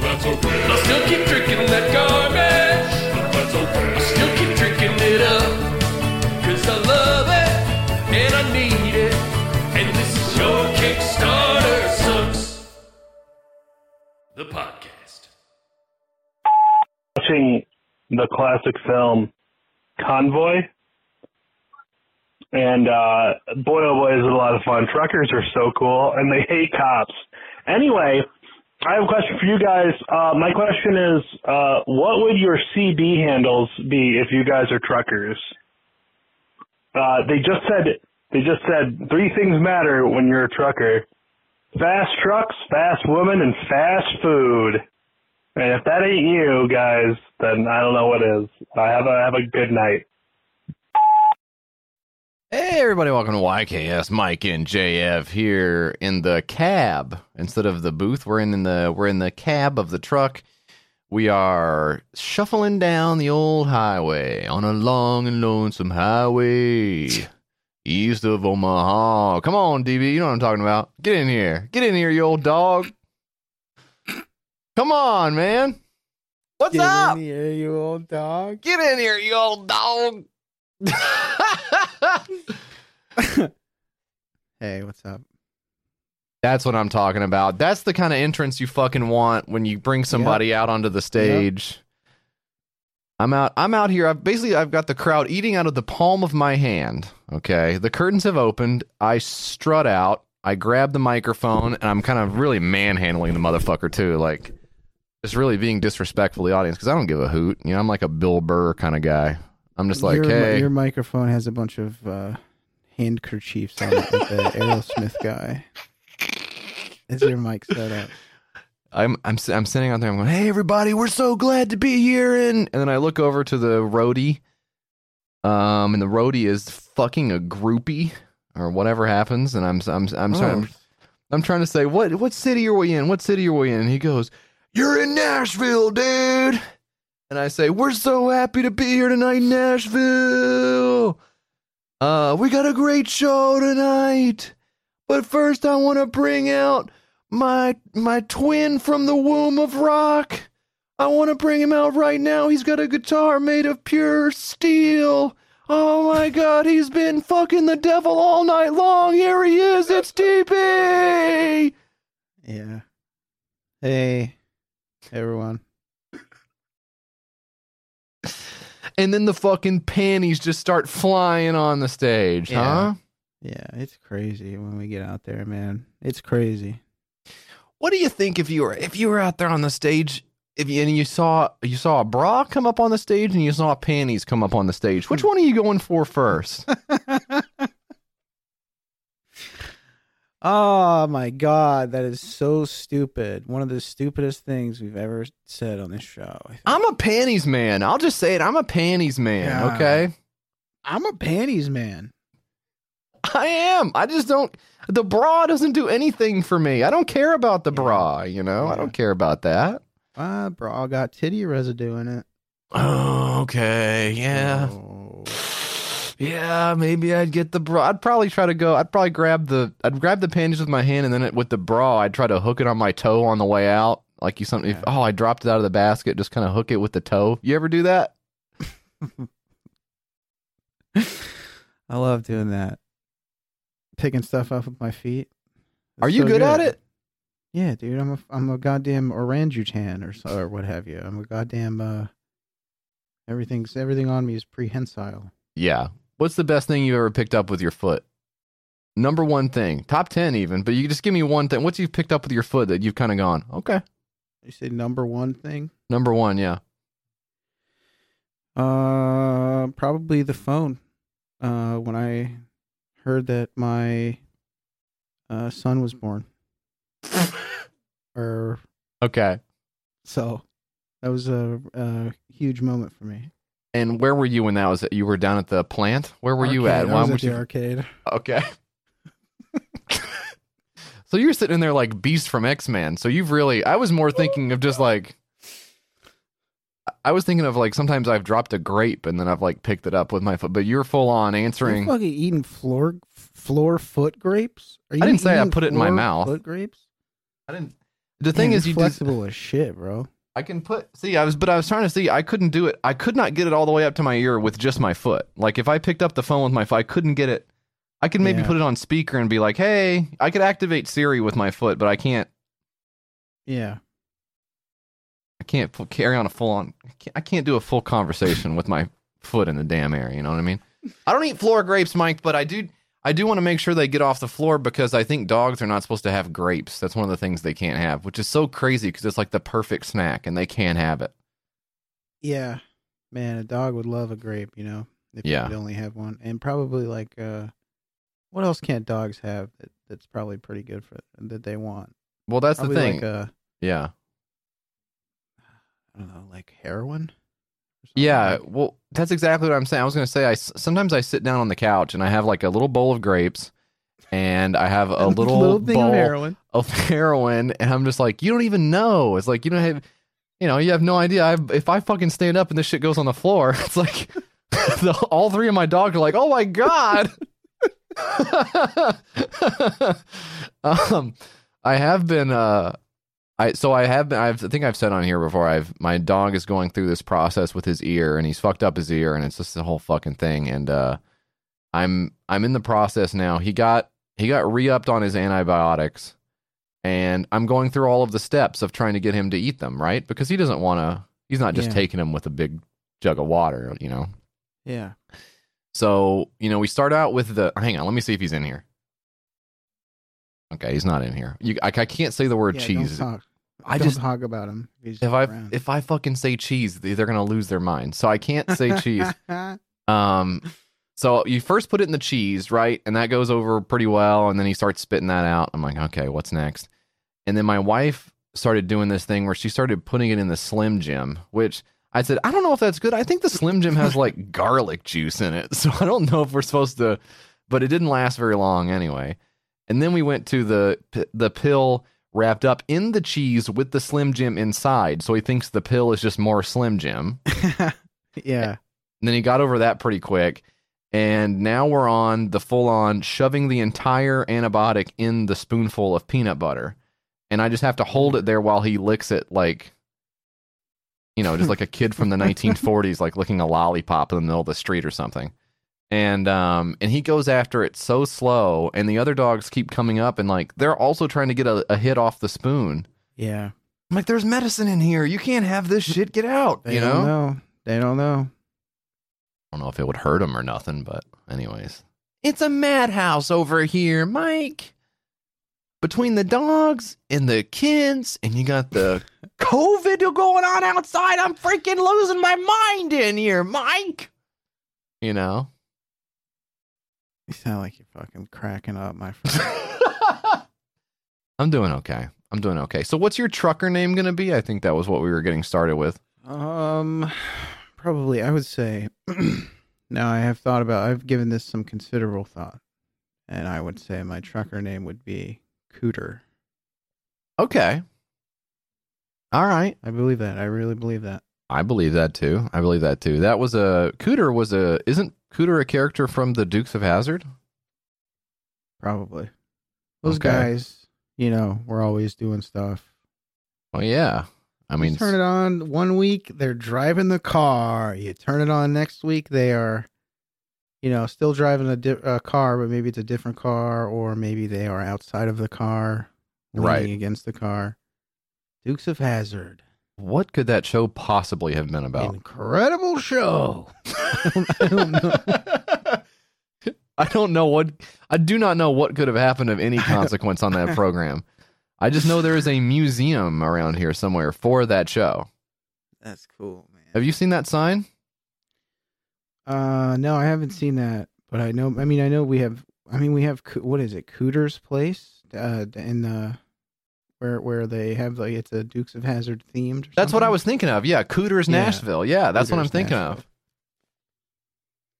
That's okay. I'll still keep drinking that garbage. That's okay. I'll still keep drinking it up. Cause I love it and I need it. And this is your Kickstarter Sucks. The podcast. Watching the classic film Convoy. And uh, boy, oh boy, is it a lot of fun. Truckers are so cool, and they hate cops. Anyway, I have a question for you guys. Uh, my question is, uh, what would your CB handles be if you guys are truckers? Uh, they just said they just said three things matter when you're a trucker: fast trucks, fast women, and fast food. And if that ain't you guys, then I don't know what is. I have a have a good night. Hey everybody, welcome to YKS. Mike and JF here in the cab instead of the booth. We're in, in the we're in the cab of the truck. We are shuffling down the old highway on a long and lonesome highway east of Omaha. Come on, DB, you know what I'm talking about. Get in here, get in here, you old dog. Come on, man. What's Get up? in here, you old dog. Get in here, you old dog. Hey, what's up? That's what I'm talking about. That's the kind of entrance you fucking want when you bring somebody out onto the stage. I'm out I'm out here. I've basically I've got the crowd eating out of the palm of my hand. Okay. The curtains have opened. I strut out. I grab the microphone and I'm kind of really manhandling the motherfucker too. Like just really being disrespectful to the audience because I don't give a hoot. You know, I'm like a Bill Burr kind of guy. I'm just like, your, hey, your microphone has a bunch of uh, handkerchiefs on it, like the Aerosmith guy. Is your mic set up? I'm I'm I'm sitting out there. I'm going, hey everybody, we're so glad to be here. And and then I look over to the roadie, um, and the roadie is fucking a groupie or whatever happens. And I'm I'm I'm trying I'm trying to say what what city are we in? What city are we in? And he goes, you're in Nashville, dude. And I say, we're so happy to be here tonight, Nashville. Uh, we got a great show tonight. But first, I want to bring out my my twin from the womb of rock. I want to bring him out right now. He's got a guitar made of pure steel. Oh my god, he's been fucking the devil all night long. Here he is. It's TP. Yeah. Hey, everyone. And then the fucking panties just start flying on the stage, Yeah. huh? Yeah, it's crazy when we get out there, man. It's crazy. What do you think if you were if you were out there on the stage if you and you saw you saw a bra come up on the stage and you saw panties come up on the stage? Which one are you going for first? Oh my god, that is so stupid. One of the stupidest things we've ever said on this show. I'm a panties man. I'll just say it. I'm a panties man. Yeah. Okay, I'm a panties man. I am. I just don't. The bra doesn't do anything for me. I don't care about the Yeah. bra. You know, I don't care about that. Ah, bra got titty residue in it. Oh, okay. Yeah. Oh. Yeah, maybe I'd get the bra. I'd probably try to go. I'd probably grab the. I'd grab the panties with my hand, and then it, with the bra, I'd try to hook it on my toe on the way out. Like you something. If, oh, I dropped it out of the basket. Just kind of hook it with the toe. You ever do that? I love doing that. Picking stuff up with my feet. Are you so good, at it? Yeah, dude. I'm a I'm a goddamn orangutan or so, or what have you. I'm a goddamn uh. Everything's everything on me is prehensile. Yeah. What's the best thing you've ever picked up with your foot? Number one thing, top ten even. But you just give me one thing. What's you've picked up with your foot that you've kind of gone? Okay. You say number one thing? Number one, yeah. Uh, probably the phone. Uh, when I heard that my uh son was born, or Okay. so that was a, a huge moment for me. And where were you when that was? You were down at the plant. Where were you Arcade. at? I Why was would at the you- arcade. Okay. so you're sitting in there like Beast from X Men. So you've really, I was more thinking of just like, I was thinking of like sometimes I've dropped a grape and then I've like picked it up with my foot, but you're full on You're answering. fucking eating floor floor foot grapes? Are you I didn't say I put it in my mouth. Foot grapes. I didn't. The thing Man, is, you're you just, flexible as shit, bro. I can put. See, I was, but I was trying to see. I couldn't do it. I could not get it all the way up to my ear with just my foot. Like if I picked up the phone with my foot, I couldn't get it. I could maybe Yeah. put it on speaker and be like, "Hey," I could activate Siri with my foot, but I can't. Yeah. I can't carry on a full on. I can't, I can't do a full conversation with my foot in the damn air. You know what I mean? I don't eat floor grapes, Mike, but I do. I do want to make sure they get off the floor because I think dogs are not supposed to have grapes. That's one of the things they can't have, which is so crazy because it's like the perfect snack and they can't have it. Yeah, man, a dog would love a grape. You know, if Yeah. you could only have one, and probably like, uh, what else can't dogs have that, that's probably pretty good for that they want? Well, that's Probably the thing. like uh, yeah. I don't know, like heroin. Yeah, well, that's exactly what I'm saying. I was going to say, I sometimes I sit down on the couch and I have like a little bowl of grapes, and I have a little, thing bowl of heroin. of heroin, and I'm just like, you don't even know. It's like you don't have, you know, you have no idea. I, if I fucking stand up and this shit goes on the floor, it's like the, all three of my dogs are like, oh my god. um, I have been uh I so I have been I've, I think I've said on here before I've my dog is going through this process with his ear and he's fucked up his ear and it's just the whole fucking thing and uh I'm I'm in the process now. He got he got re-upped on his antibiotics and I'm going through all of the steps of trying to get him to eat them, right? Because he doesn't want to he's not just Yeah. taking them with a big jug of water, you know. Yeah, So, you know, we start out with the hang on, let me see if he's in here. Okay, he's not in here. You I, I can't say the word yeah, cheese. Don't talk. I don't just talk about him. If, I if I fucking say cheese, they- they're gonna lose their mind. So I can't say cheese. Um, so you first put it in the cheese, right? And that goes over pretty well. And then he starts spitting that out. I'm like, okay, what's next? And then my wife started doing this thing where she started putting it in the Slim Jim, which I said, I don't know if that's good. I think the Slim Jim has like garlic juice in it. So I don't know if we're supposed to, but it didn't last very long anyway. And then we went to the the pill wrapped up in the cheese with the Slim Jim inside. So he thinks the pill is just more Slim Jim. yeah, And then he got over that pretty quick. And now we're on the full on shoving the entire antibiotic in the spoonful of peanut butter. And I just have to hold it there while he licks it like, you know, just like a kid from the 1940s, like licking a lollipop in the middle of the street or something. And um and he goes after it so slow, and the other dogs keep coming up and like they're also trying to get a, a hit off the spoon. yeah. I'm like, there's medicine in here. You can't have this shit. Get out. They you don't know? know. They don't know. I don't know if it would hurt him or nothing, but anyways. It's a madhouse over here, Mike. Between the dogs and the kids, and you got the COVID going on outside, I'm freaking losing my mind in here, Mike. You know? You sound like you're fucking cracking up, my friend. I'm doing okay. I'm doing okay. So, what's your trucker name going to be? I think that was what we were getting started with. Um, probably I would say. now I have thought about. I've given this some considerable thought, and I would say my trucker name would be Cooter. Okay. All right. I believe that. I really believe that. I believe that too. I believe that too. That was a Cooter was a isn't Cooter a character from the Dukes of Hazzard? Probably those Okay. guys. You know, we're always doing stuff. Well, yeah. I mean, you turn it on one week, they're driving the car. You turn it on next week, they are, you know, still driving a, di- a car, but maybe it's a different car, or maybe they are outside of the car, leaning Right. against the car. Dukes of Hazzard, what could that show possibly have been about? incredible show. I don't know. I don't know what I do not know what could have happened of any consequence on that program. I just know there is a museum around here somewhere for that show. That's cool, man. Have you seen that sign? Uh, no, I haven't seen that, but I know. I mean, I know we have. I mean, we have. What is it? Cooter's Place. Uh, in the where where they have like it's a Dukes of Hazzard themed. That's what I was thinking of. Yeah, Cooters Yeah. Nashville. Yeah, that's what I'm thinking Nashville.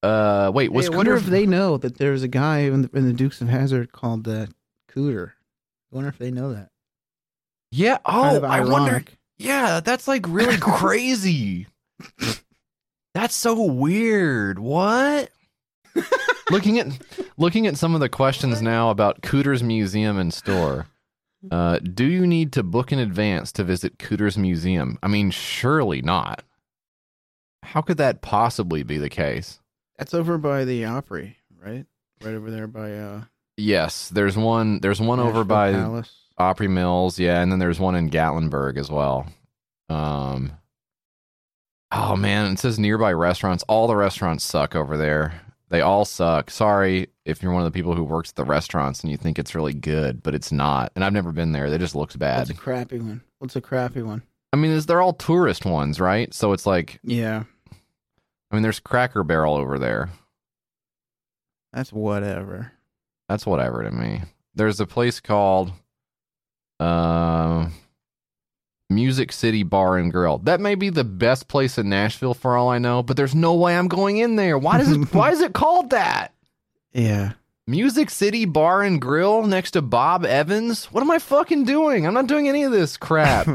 of. Uh, wait, was Hey, I wonder Cooter? if they know that there's a guy in the, in the Dukes of Hazzard called uh, Cooter. I wonder if they know that. yeah. Kind Oh, of I wonder. Yeah, that's like really crazy. that's so weird. What? looking at looking at some of the questions now about Cooter's Museum and Store. Uh, do you need to book in advance to visit Cooter's Museum? I mean, surely not. How could that possibly be the case? That's over by the Opry, right? Right over there by uh. Yes, there's one. There's one over by Palace. Opry Mills, yeah, and then there's one in Gatlinburg as well. Um. Oh man, it says nearby restaurants. All the restaurants suck over there. They all suck. Sorry if you're one of the people who works at the restaurants and you think it's really good, but it's not. And I've never been there. They just looks bad. What's a crappy one? What's a crappy one? I mean, is they're all tourist ones, right? So it's like, Yeah, I mean, there's Cracker Barrel over there. that's whatever. That's whatever to me. There's a place called uh, Music City Bar and Grill. That may be the best place in Nashville for all I know, but there's no way I'm going in there. Why does it why is it called that? Yeah, Music City Bar and Grill next to Bob Evans? What am I fucking doing? I'm not doing any of this crap.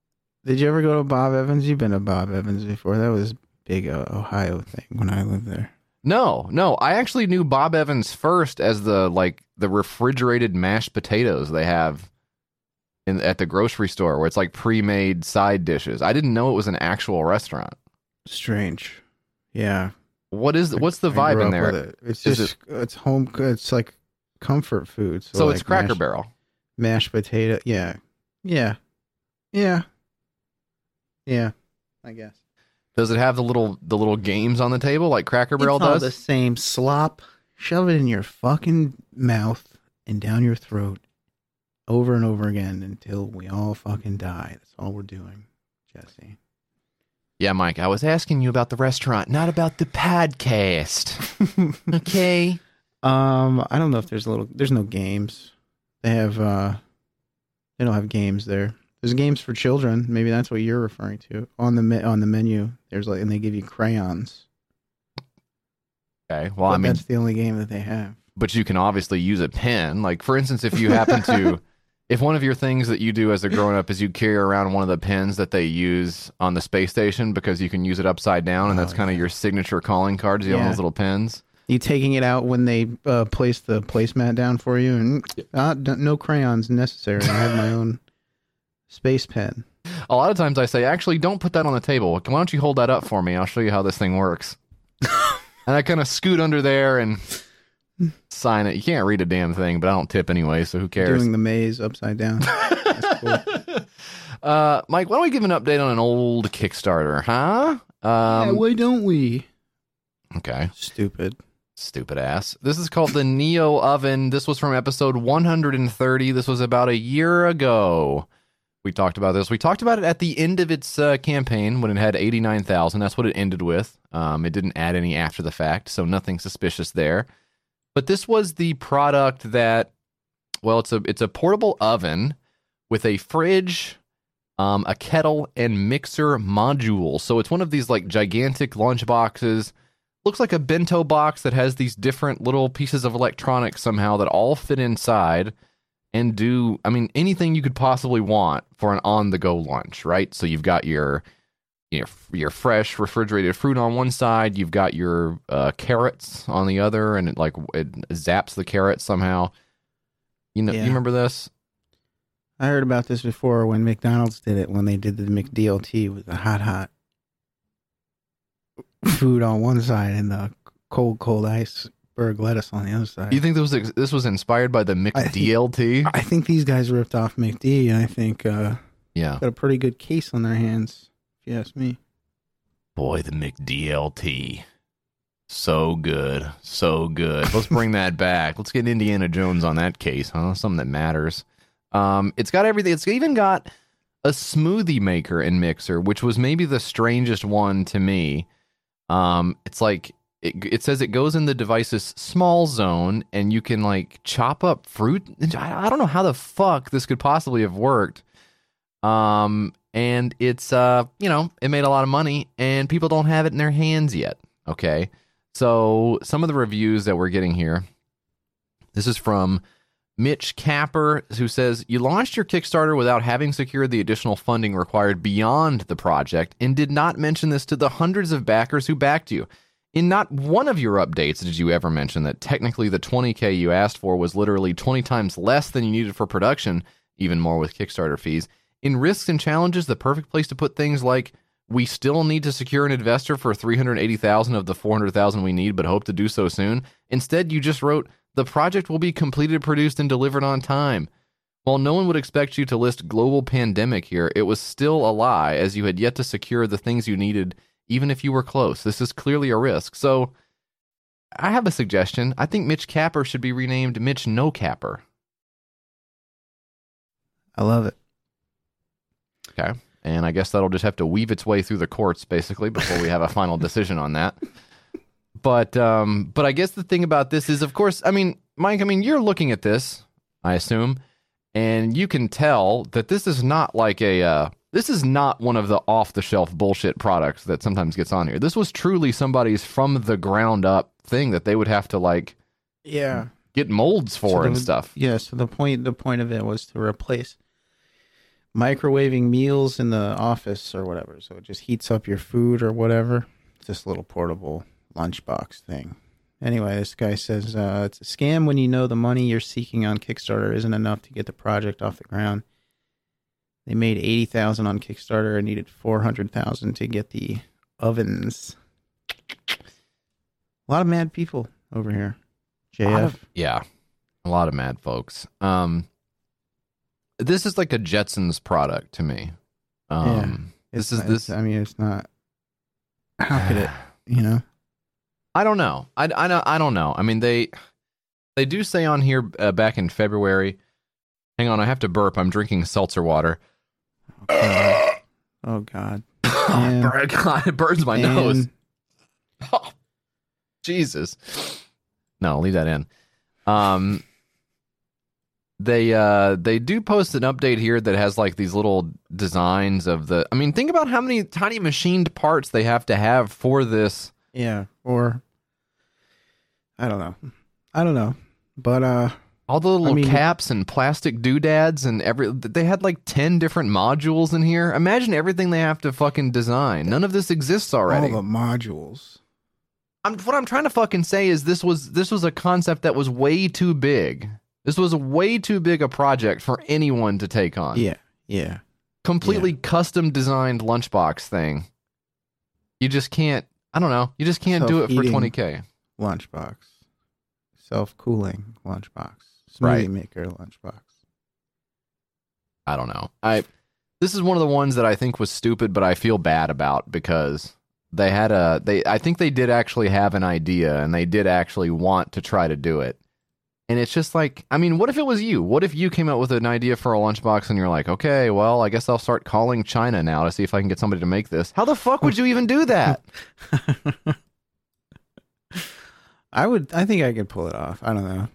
Did you ever go to Bob Evans? You've been to Bob Evans before. That was big uh, Ohio thing when I lived there. no, no. I actually knew Bob Evans first as the like the refrigerated mashed potatoes they have in at the grocery store where it's like pre-made side dishes. I didn't know it was an actual restaurant. Strange. Yeah. What is what's the vibe in there? it. It's Is just it's home. It's like comfort food. So, So like it's Cracker mashed, Barrel. mashed potato. Yeah, yeah, yeah, yeah. I guess. Does it have the little the little games on the table like Cracker Barrel it's all does? the same slop. Shove it in your fucking mouth and down your throat, over and over again until we all fucking die. That's all we're doing, Jesse. Yeah, Mike, I was asking you about the restaurant, not about the podcast. okay. Um, I don't know if there's a little. There's no games. They have. uh They don't have games there. There's games for children. Maybe that's what you're referring to on the me- on the menu. There's like, and they give you crayons. Okay. Well, I mean, that's the only game that they have. but you can obviously use a pen. Like, for instance, if you happen to, if one of your things that you do as a grown up is you carry around one of the pens that they use on the space station because you can use it upside down, and Oh, that's kind of yeah. your signature calling cards. You have Yeah. those little pens. You taking it out when they uh, place the placemat down for you, and uh, no crayons necessary. I have my own space pen. A lot of times I say, actually, don't put that on the table. Why don't you hold that up for me? I'll show you how this thing works. and I kind of scoot under there and sign it. You can't read a damn thing, but I don't tip anyway, so who cares? Doing the maze upside down. That's cool. uh, Mike, why don't we give an update on an old Kickstarter, huh? yeah, Um, why don't we? okay. Stupid. Stupid ass. This is called the Neo Oven. This was from episode 130. This was about a year ago. We talked about this. We talked about it at the end of its uh, campaign when it had 89,000. That's what it ended with. Um, it didn't add any after the fact, so nothing suspicious there. But this was the product that, well, it's a it's a portable oven with a fridge, um, a kettle, and mixer module. So it's one of these like gigantic lunch boxes looks like a bento box that has these different little pieces of electronics somehow that all fit inside and do I mean anything you could possibly want for an on the go lunch, right? So you've got your your your fresh refrigerated fruit on one side, you've got your uh, carrots on the other, and it like it zaps the carrots somehow. You know, Yeah. you remember this? I heard about this before when McDonald's did it when they did the McDLT with the hot hot food on one side and the cold cold iceberg lettuce on the other side. You think this was this was inspired by the I think- McDLT? I think these guys ripped off McD and I think uh yeah. got a pretty good case on their hands, ask me. Boy, the McDLT. So good. So good. Let's bring that back. Let's get Indiana Jones on that case, huh? Something that matters. Um, it's got everything. It's even got a smoothie maker and mixer, which was maybe the strangest one to me. Um, it's like it, it says it goes in the device's small zone, and you can like chop up fruit. I, I don't know how the fuck this could possibly have worked. Um, and it's uh, you know, it made a lot of money, and people don't have it in their hands yet. Okay, so some of the reviews that we're getting here. This is from Mitch Capper, who says, You launched your Kickstarter without having secured the additional funding required beyond the project and did not mention this to the hundreds of backers who backed you. In not one of your updates did you ever mention that technically the 20K you asked for was literally 20 times less than you needed for production, even more with Kickstarter fees. In risks and challenges, the perfect place to put things like, we still need to secure an investor for 380,000 of the 400,000 we need, but hope to do so soon. Instead, you just wrote, the project will be completed, produced, and delivered on time. While no one would expect you to list global pandemic here, it was still a lie as you had yet to secure the things you needed, even if you were close. This is clearly a risk. So I have a suggestion. I think Mitch Capper should be renamed Mitch No Capper. I love it. Okay. And I guess that'll just have to weave its way through the courts basically before we have a final decision on that. But um but I guess the thing about this is of course, I mean, Mike, I mean, you're looking at this, I assume, and you can tell that this is not like a uh this is not one of the off the shelf bullshit products that sometimes gets on here. This was truly somebody's from the ground up thing that they would have to like Yeah. get molds for So and the- stuff. Yeah, so the point the point of it was to replace microwaving meals in the office or whatever. So it just heats up your food or whatever. It's this little portable lunchbox thing. Anyway, this guy says uh, it's a scam when you know the money you're seeking on Kickstarter isn't enough to get the project off the ground. They made eighty thousand on Kickstarter and needed four hundred thousand to get the ovens. A lot of mad people over here. JF. of- yeah, a lot of mad folks. Um, this is like a Jetsons product to me. Um, It's this is this. I mean, it's not. How could it? You know. I don't know. I, I, don't- I don't know. I mean, they they do say on here uh, back in February. Hang on, I have to burp. I'm drinking seltzer water. God. Oh God. Oh, God, it burns my And- nose. Oh, Jesus. No, leave that in. Um, they uh they do post an update here that has like these little designs of the. I mean, think about how many tiny machined parts they have to have for this. Yeah. Or. I don't know. I don't know. But uh, All the little I mean- caps and plastic doodads and every. They had like ten different modules in here. Imagine everything they have to fucking design. None of this exists already. all the modules. I'm what I'm trying to fucking say is this was this was a concept that was way too big. This was way too big a project for anyone to take on. Yeah. Yeah. Completely custom designed lunchbox thing. You just can't I don't know. You just can't do it for 20k. Lunchbox. Self cooling lunchbox. Smoothie Right. maker lunchbox. I don't know. I this is one of the ones that I think was stupid but I feel bad about because they had a they I think they did actually have an idea and they did actually want to try to do it. And it's just like, I mean, what if it was you? What if you came up with an idea for a lunchbox and you're like, okay, well, I guess I'll start calling China now to see if I can get somebody to make this. How the fuck would you even do that? I would. I think I could pull it off. I don't know.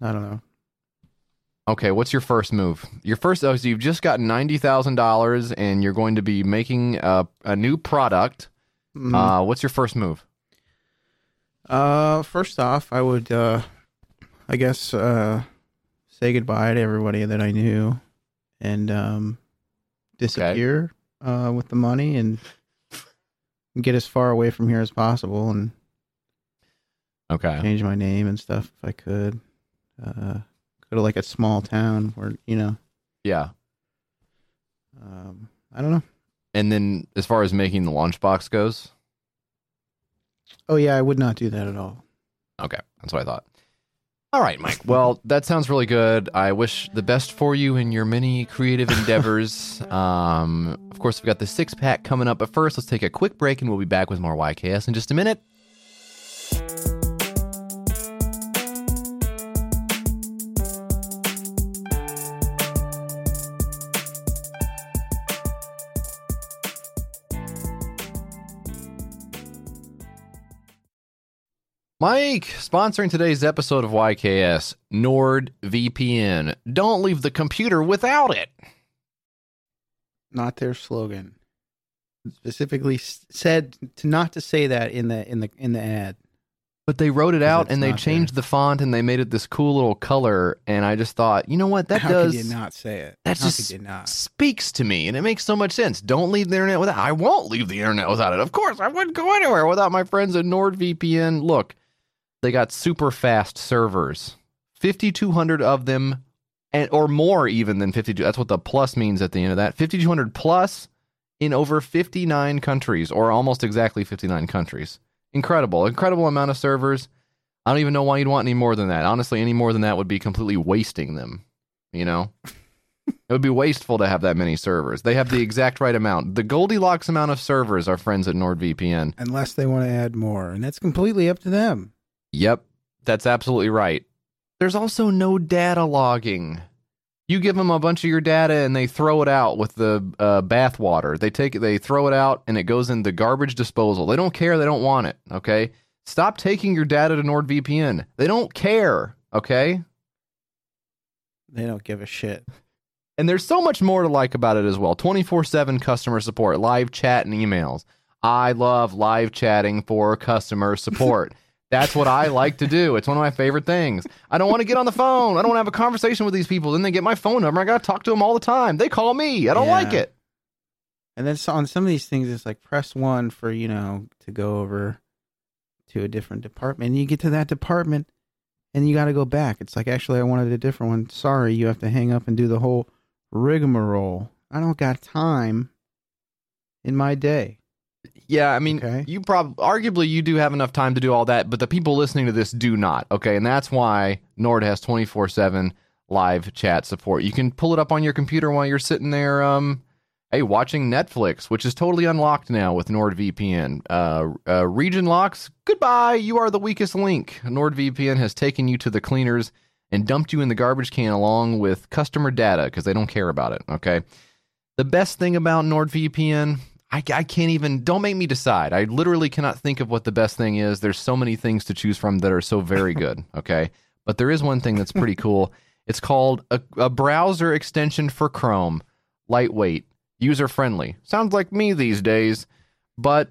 I don't know. Okay, what's your first move? Your first, oh, so you've just got $90,000 and you're going to be making a, a new product. Mm. Uh, what's your first move? Uh, first off, I would, uh, I guess, uh, say goodbye to everybody that I knew, and um, disappear uh, with the money and get as far away from here as possible, and Okay. change my name and stuff if I could. Uh, go to like a small town where you know. Yeah. Um, I don't know. And then as far as making the lunchbox goes, Oh yeah, I would not do that at all. okay, that's what I thought. All right, Mike. Well, that sounds really good. I wish the best for you in your many creative endeavors. um, of course, we've got the six pack coming up, but first, let's take a quick break and we'll be back with more YKS in just a minute. Mike, sponsoring today's episode of YKS, NordVPN. Don't leave the computer without it. Not their slogan. Specifically said to not to say that in the in the in the ad. But they wrote it out and they changed the font and they made it this cool little color. And I just thought, you know what? That How does could you not say it? that How just could you not? speaks to me and it makes so much sense. Don't leave the internet without I won't leave the internet without it. Of course, I wouldn't go anywhere without my friends at NordVPN. Look, they got super fast servers. 5200 of them and or more even than 52. That's what the plus means at the end of that. 5200 plus in over 59 countries or almost exactly 59 countries. Incredible. Incredible amount of servers. I don't even know why you'd want any more than that. Honestly, any more than that would be completely wasting them. You know, it would be wasteful to have that many servers. They have the exact right amount. The Goldilocks amount of servers, our friends at NordVPN. Unless they want to add more, and that's completely up to them. Yep, that's absolutely right. There's also no data logging. You give them a bunch of your data and they throw it out with the uh, bath water. They take it, they throw it out, and it goes in the garbage disposal. They don't care. They don't want it. Okay. Stop taking your data to NordVPN. They don't care. Okay. They don't give a shit. And there's so much more to like about it as well 24 7 customer support, live chat, and emails. I love live chatting for customer support. That's what I like to do. It's one of my favorite things. I don't want to get on the phone. I don't want to have a conversation with these people. Then they get my phone number. I got to talk to them all the time. They call me. I don't Yeah. like it. And then on some of these things, it's like press one for you know to go over to a different department. And you get to that department, and you got to go back. It's like actually, I wanted a different one. Sorry, you have to hang up and do the whole rigmarole. I don't got time in my day. Yeah, I mean, Okay. you probably, arguably, you do have enough time to do all that, but the people listening to this do not. Okay, and that's why Nord has twenty four seven live chat support. You can pull it up on your computer while you're sitting there, um, hey, watching Netflix, which is totally unlocked now with NordVPN. Uh, uh, region locks, goodbye. You are the weakest link. NordVPN has taken you to the cleaners and dumped you in the garbage can along with customer data because they don't care about it. Okay. The best thing about NordVPN, I, I can't even, don't make me decide. I literally cannot think of what the best thing is. There's so many things to choose from that are so very good. Okay. But there is one thing that's pretty cool. It's called a, a browser extension for Chrome. Lightweight, user friendly. Sounds like me these days, but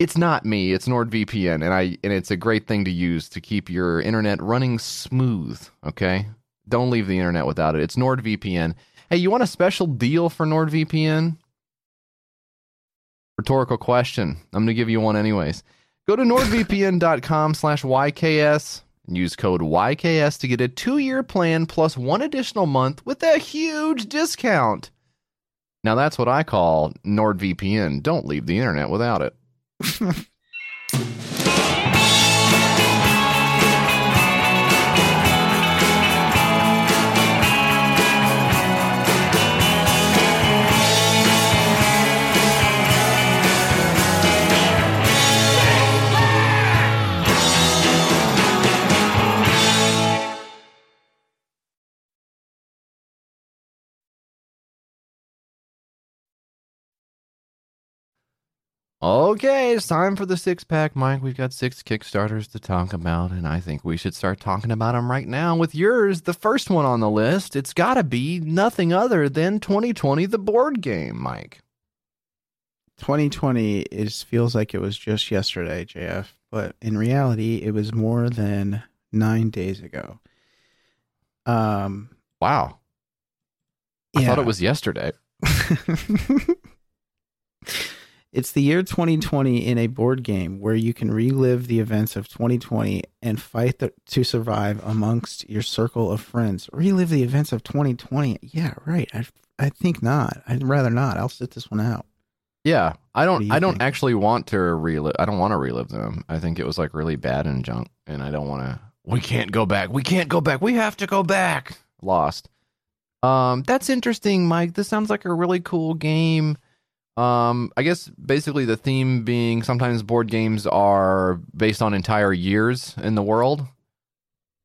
it's not me. It's NordVPN, and I and it's a great thing to use to keep your internet running smooth. Okay, don't leave the internet without it. It's NordVPN. Hey, you want a special deal for NordVPN? Rhetorical question. I'm going to give you one anyways. Go to nordvpn.com slash YKS and use code YKS to get a two-year plan plus one additional month with a huge discount. Now that's what I call NordVPN. Don't leave the internet without it. Okay, it's time for the six pack, Mike. We've got six Kickstarters to talk about, and I think we should start talking about them right now with yours. The first one on the list, it's got to be nothing other than 2020, the board game, Mike. 2020 is feels like it was just yesterday, JF, but in reality, it was more than nine days ago. Um, Wow. I thought it was yesterday. it's the year 2020 in a board game where you can relive the events of 2020 and fight the, to survive amongst your circle of friends. Relive the events of 2020. Yeah, right. I I think not. I'd rather not. I'll sit this one out. Yeah, I don't. do I don't think? actually want to relive. I don't want to relive them. I think it was like really bad and junk, and I don't want to. We can't go back. We can't go back. We have to go back. Lost. Um, that's interesting, Mike. This sounds like a really cool game. Um, I guess basically the theme being sometimes board games are based on entire years in the world.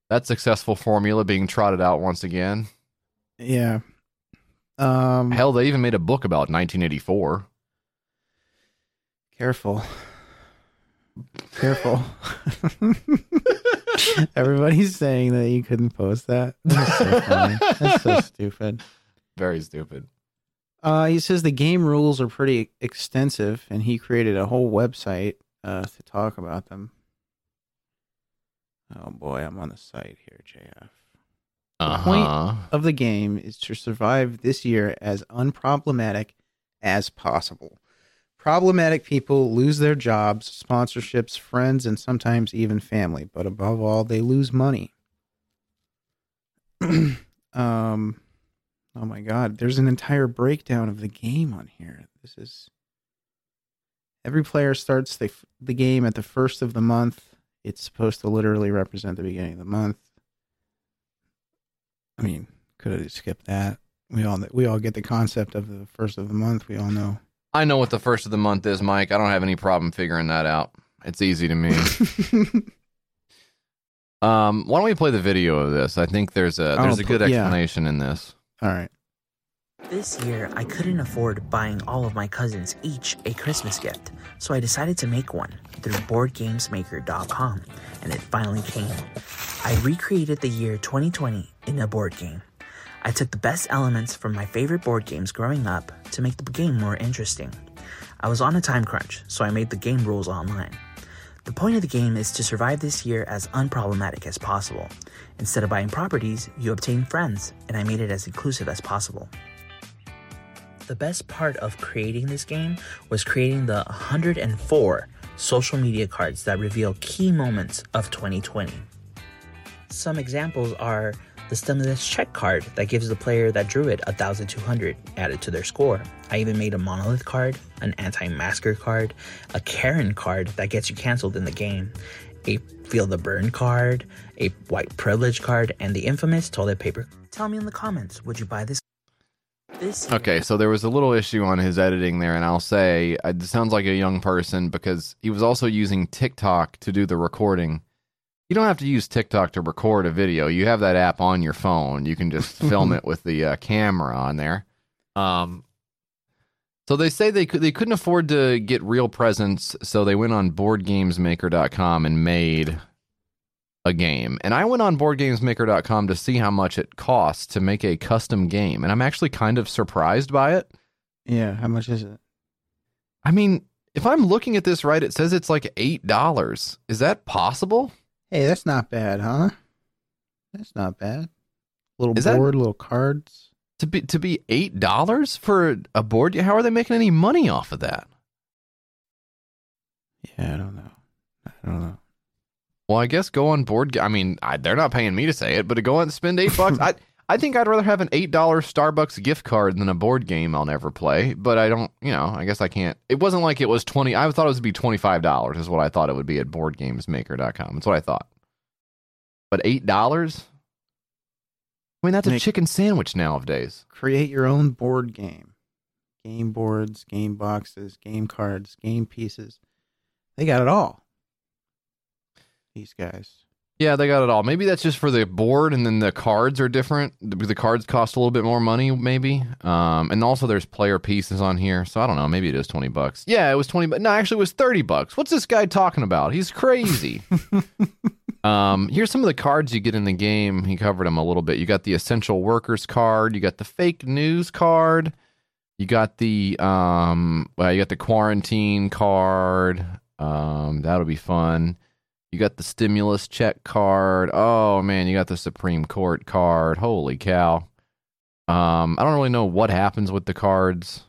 That successful formula being trotted out once again. Yeah. Um Hell, they even made a book about 1984. careful. Careful. Everybody's saying that you couldn't post that. That's so funny. That's so stupid. Very stupid. Uh, he says the game rules are pretty extensive, and he created a whole website uh, to talk about them. Oh boy, I'm on the site here, JF. Uh huh. point- Of the game is to survive this year as unproblematic as possible. Problematic people lose their jobs, sponsorships, friends, and sometimes even family. But above all, they lose money. um, oh my God, there's an entire breakdown of the game on here. This is every player starts the the game at the first of the month. It's supposed to literally represent the beginning of the month. I mean, Could have skipped that. We all we all get the concept of the first of the month. We all know. I know what the first of the month is, Mike. I don't have any problem figuring that out. It's easy to me. um, why don't we play the video of this? I think there's a Oh, there's a good pl- yeah. explanation in this. All right. This year, I couldn't afford buying all of my cousins each a Christmas gift, so I decided to make one through BoardGamesMaker.com, and it finally came. I recreated the year 2020 in a board game. I took the best elements from my favorite board games growing up to make the game more interesting. I was on a time crunch, so I made the game rules online. The point of the game is to survive this year as unproblematic as possible. Instead of buying properties, you obtain friends, and I made it as inclusive as possible. The best part of creating this game was creating the 104 social media cards that reveal key moments of 2020. Some examples are the stimulus check card that gives the player that drew it 1200 added to their score. I even made a monolith card, an anti-masker card, a Karen card that gets you canceled in the game, a feel the burn card, a white privilege card, and the infamous toilet paper. Tell me in the comments, would you buy this? This Okay, so there was a little issue on his editing there, and I'll say it sounds like a young person because he was also using TikTok to do the recording. You don't have to use TikTok to record a video. You have that app on your phone. You can just film it with the uh, camera on there. Um, so they say they could they couldn't afford to get real presents, so they went on BoardGamesMaker.com and made a game. And I went on BoardGamesMaker.com to see how much it costs to make a custom game, and I'm actually kind of surprised by it. Yeah. How much is it? I mean, if I'm looking at this right, it says it's like eight dollars. Is that possible? Hey, that's not bad, huh? That's not bad. Little Is that- board, little cards. To be to be eight dollars for a board? How are they making any money off of that? Yeah, I don't know. I don't know. Well, I guess go on board. I mean, I, they're not paying me to say it, but to go and spend eight bucks, I I think I'd rather have an eight dollar Starbucks gift card than a board game I'll never play. But I don't, you know, I guess I can't. It wasn't like it was twenty. I thought it was to be twenty five dollars. Is what I thought it would be at BoardGamesMaker.com. That's what I thought. But eight dollars? I mean, that's a chicken sandwich nowadays. Create your own board game. Game boards, game boxes, game cards, game pieces. They got it all. These guys. Yeah, they got it all. Maybe that's just for the board, and then the cards are different. The, the cards cost a little bit more money, maybe. Um, and also there's player pieces on here, so I don't know. Maybe it is twenty bucks. Yeah, it was twenty. But no, actually, it was thirty bucks. What's this guy talking about? He's crazy. um, here's some of the cards you get in the game. He covered them a little bit. You got the essential workers card. You got the fake news card. You got the um, well, you got the quarantine card. Um, that'll be fun. You got the stimulus check card. Oh man, you got the Supreme Court card. Holy cow. Um, I don't really know what happens with the cards.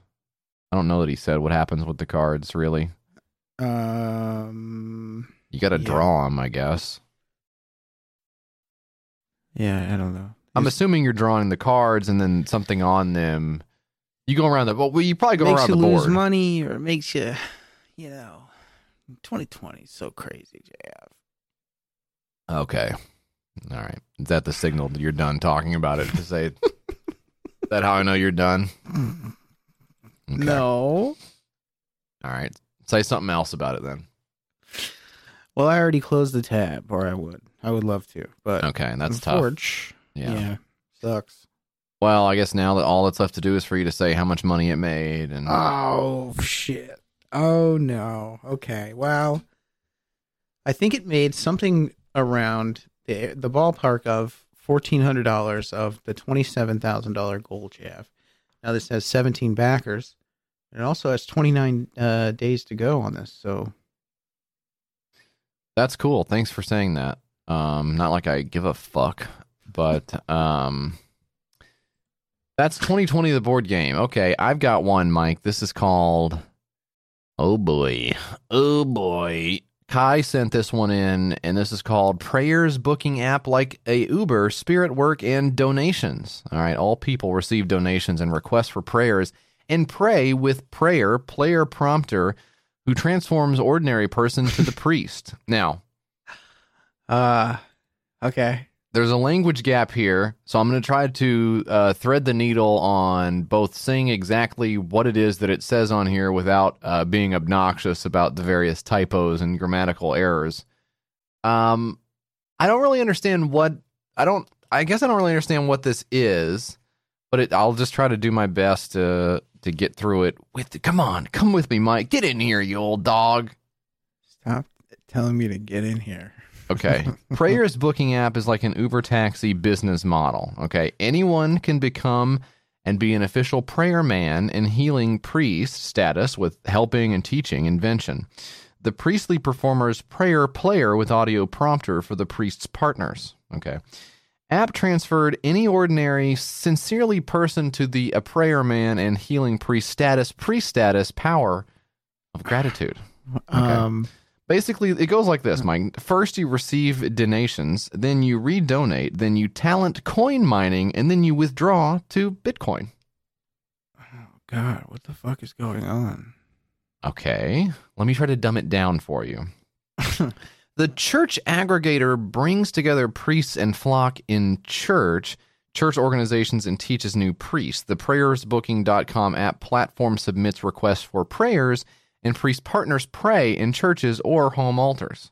I don't know that he said what happens with the cards, really. Um. You got to Yeah. draw them, I guess. Yeah, I don't know. I'm assuming you're drawing the cards and then something on them. You go around the well, you probably go makes around you the lose money or makes you, you know, 2020 is so crazy, JF. Okay. All right. Is that the signal that you're done talking about it to say is that how I know you're done? Mm. Okay. No. All right. Say something else about it then. Well, I already closed the tab, or I would. I would love to, but Okay, that's tough. Yeah. yeah, sucks. Well, I guess now that all that's left to do is for you to say how much money it made and Oh shit! Oh no. Okay. Well, I think it made something around the the ballpark of fourteen hundred dollars of the twenty seven thousand dollar goal jab. Now this has seventeen backers, and it also has twenty nine uh, days to go on this. So that's cool. Thanks for saying that. Um, not like I give a fuck, but um, that's 2020 the board game. Okay, I've got one, Mike. This is called. Oh boy, oh boy. Kai sent this one in, and this is called Prayers Booking App like a Uber, Spirit Work, and Donations. All right, all people receive donations and requests for prayers and pray with prayer player prompter who transforms ordinary person to the priest. Now, uh okay. there's a language gap here, so I'm going to try to uh, thread the needle on both saying exactly what it is that it says on here without uh, being obnoxious about the various typos and grammatical errors. Um, I don't really understand what I don't. I guess I don't really understand what this is, but it, I'll just try to do my best to to get through it. With come on, come with me, Mike. Get in here, you old dog. Stop telling me to get in here. Okay. Prayer's booking app is like an Uber taxi business model. Okay. Anyone can become and be an official prayer man and healing priest status with helping and teaching invention. The priestly performer's prayer player with audio prompter for the priest's partners. Okay. App transferred any ordinary, sincerely person to the a prayer man and healing priest status, priest status power of gratitude. Um, Basically, it goes like this, hmm. Mike. First, you receive donations, then you redonate, then you talent coin mining, and then you withdraw to Bitcoin. oh God, what the fuck is going on? Okay, let me try to dumb it down for you. the church aggregator brings together priests and flock in church, church organizations, and teaches new priests. The prayersbooking.com app platform submits requests for prayers and priest partners pray in churches or home altars.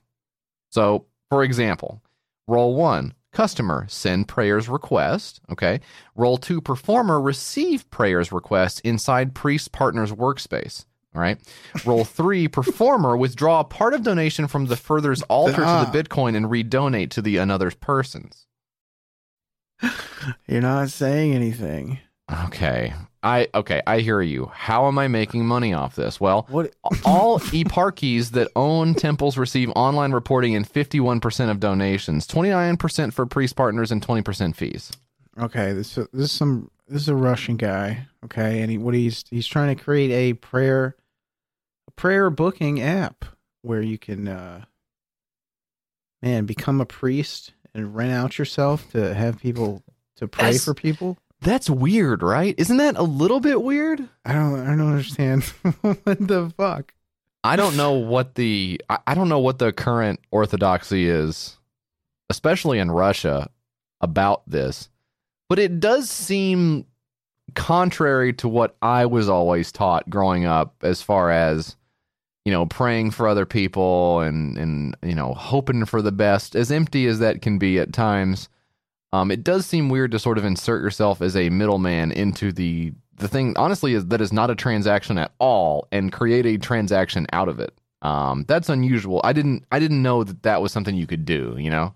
So, for example, role one, customer, send prayers request. Okay. Role two, performer, receive prayers request inside priest partner's workspace. All right. Role three, performer, withdraw a part of donation from the further's altar to the ah. Bitcoin and redonate to the another person's. You're not saying anything. Okay. I okay, I hear you. How am I making money off this? Well, What? all eparchies that own temples receive online reporting and 51% of donations, 29% for priest partners and 20% fees. Okay, this this is some this is a Russian guy. Okay, and he what he's he's trying to create a prayer a prayer booking app where you can uh man become a priest and rent out yourself to have people to pray That's- for people. That's weird, right? Isn't that a little bit weird? I don't I don't understand what the fuck. I don't know what the I I don't know what the current orthodoxy is, especially in Russia, about this. But it does seem contrary to what I was always taught growing up as far as you know, praying for other people and and you know, hoping for the best, as empty as that can be at times. Um, it does seem weird to sort of insert yourself as a middleman into the the thing. Honestly, is that is not a transaction at all, and create a transaction out of it. Um, that's unusual. I didn't I didn't know that that was something you could do. You know.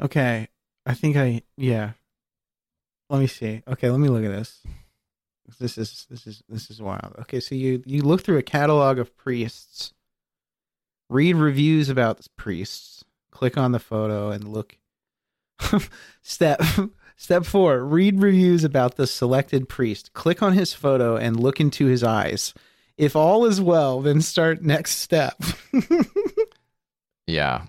Okay, I think I yeah. Let me see. Okay, let me look at this. This is this is this is wild. Okay, so you you look through a catalog of priests, read reviews about priests, click on the photo and look. step step four: read reviews about the selected priest. Click on his photo and look into his eyes. If all is well, then start next step. Yeah.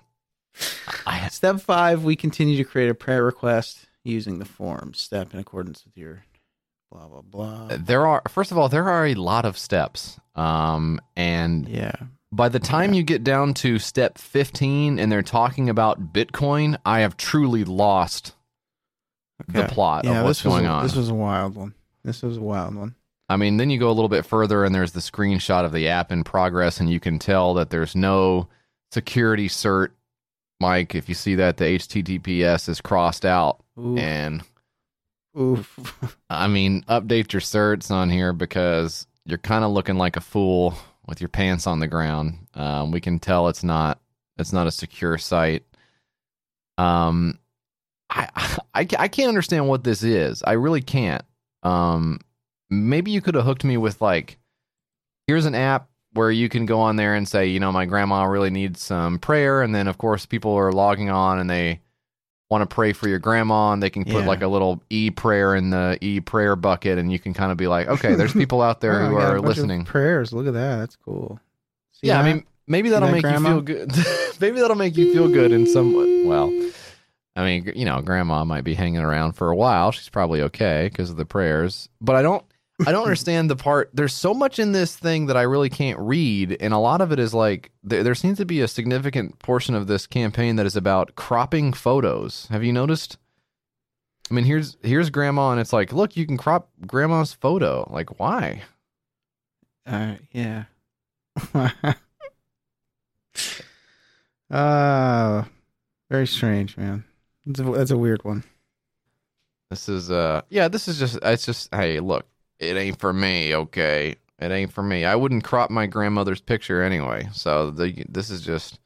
I Step five, we continue to create a prayer request using the form. Step in accordance with your blah blah blah. there are first of all there are a lot of steps. Um, and Yeah. By the time you get down to step 15 and they're talking about Bitcoin, I have truly lost the plot Yeah, of what's going a, on. This was a wild one. This was a wild one. I mean, then you go a little bit further and there's the screenshot of the app in progress, and you can tell that there's no security cert. Mike, if you see that, the HTTPS is crossed out. Oof. And Oof. I mean, update your certs on here because you're kind of looking like a fool with your pants on the ground. Um, we can tell it's not it's not a secure site. Um, I, I I can't understand what this is. I really can't. Um, maybe you could have hooked me with like, here's an app where you can go on there and say, you know, my grandma really needs some prayer, and then of course people are logging on and they want to pray for your grandma, and they can put Yeah. like a little e prayer in the e prayer bucket, and you can kind of be like, okay, there's people out there Oh, who I got a are listening. Prayers. Look at that. That's cool. See yeah, I mean, maybe that'll that make grandma? you feel good. maybe that'll make you feel good in some well. I mean, you know, grandma might be hanging around for a while. She's probably okay because of the prayers. But I don't I don't understand the part. There's so much in this thing that I really can't read, and a lot of it is like there, there seems to be a significant portion of this campaign that is about cropping photos. Have you noticed? I mean, here's here's grandma, and it's like, look, you can crop grandma's photo. Like, why? Uh, yeah. uh, very strange, man. That's a, that's a weird one. This is uh, yeah, this is just it's just hey, look, it ain't for me, okay? It ain't for me. I wouldn't crop my grandmother's picture anyway. So the this is just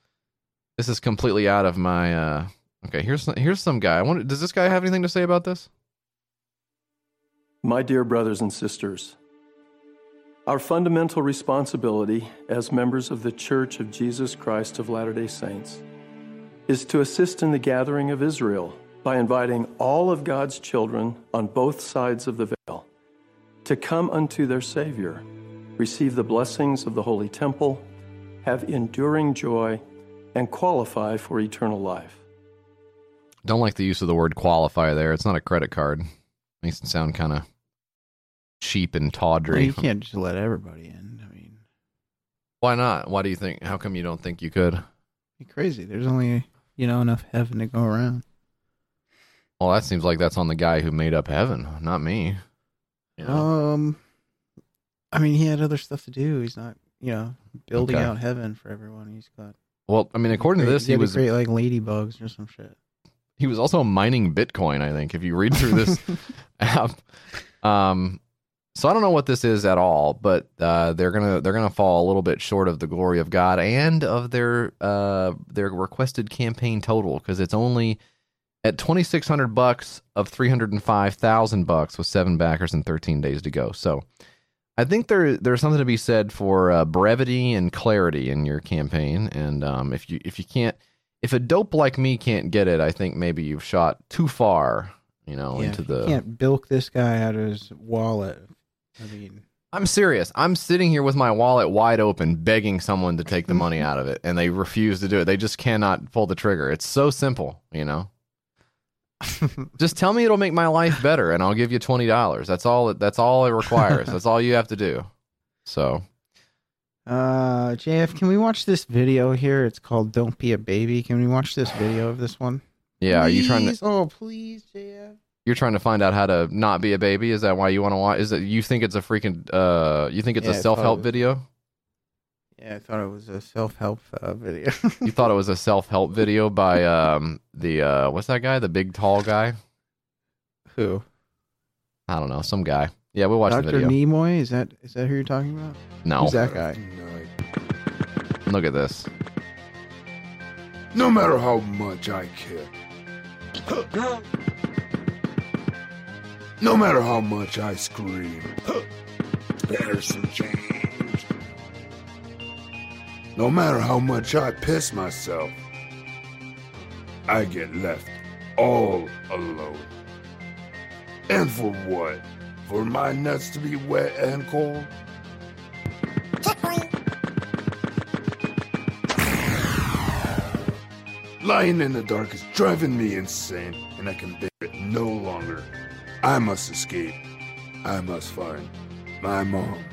this is completely out of my uh okay, here's here's some guy. I wonder does this guy have anything to say about this? My dear brothers and sisters, our fundamental responsibility as members of the Church of Jesus Christ of Latter day Saints is to assist in the gathering of Israel by inviting all of God's children on both sides of the veil to come unto their Savior, receive the blessings of the Holy Temple, have enduring joy, and qualify for eternal life. Don't like the use of the word qualify there. It's not a credit card. Makes it sound kind of cheap and Well, tawdry. you can't just let everybody in. I mean, Why not? Why do you think? How come you don't think you could? be crazy. There's only you know enough heaven to go around. Well, that seems like that's on the guy who made up heaven, not me. You know? Um, I mean, he had other stuff to do. He's not, you know, building Okay. out heaven for everyone. He's got. well, I mean, according to this, he had was create like ladybugs or some shit. he was also mining Bitcoin. I think if you read through this app, um, so I don't know what this is at all, but uh, they're gonna they're gonna fall a little bit short of the glory of God and of their uh their requested campaign total because it's only at twenty six hundred bucks of three hundred and five thousand bucks with seven backers and thirteen days to go. So. I think there there's something to be said for uh, brevity and clarity in your campaign, and um, if you if you can't if a dope like me can't get it, I think maybe you've shot too far, you know, Yeah, into you the. can't bilk this guy out of his wallet. I mean, I'm serious. I'm sitting here with my wallet wide open, begging someone to take the money out of it, and they refuse to do it. They just cannot pull the trigger. It's so simple, you know. just tell me it'll make my life better, and I'll give you twenty dollars. That's all. It, that's all it requires. that's all you have to do. So uh, JF, can we watch this video here? It's called "Don't Be a Baby." Can we watch this video of this one? yeah, are you trying to Please? Oh, please, JF. you're trying to find out how to not be a baby? Is that why you want to watch? Is it you think it's a freaking uh you think it's Yeah, a self help video? Yeah, I thought it was a self-help uh, video. You thought it was a self help video by um the uh what's that guy? The big tall guy? Who? I don't know, some guy. Yeah, we watched watch the Doctor video. Nimoy? Is that is that who you're talking about? no. Who's that guy? Look at this. No matter how much I care. No matter how much I scream. There's some change. No matter how much I piss myself, I get left all alone. And for what? For my nuts to be wet and cold? Lying in the dark is driving me insane, and I can bear it no longer. I must escape. I must find my mom.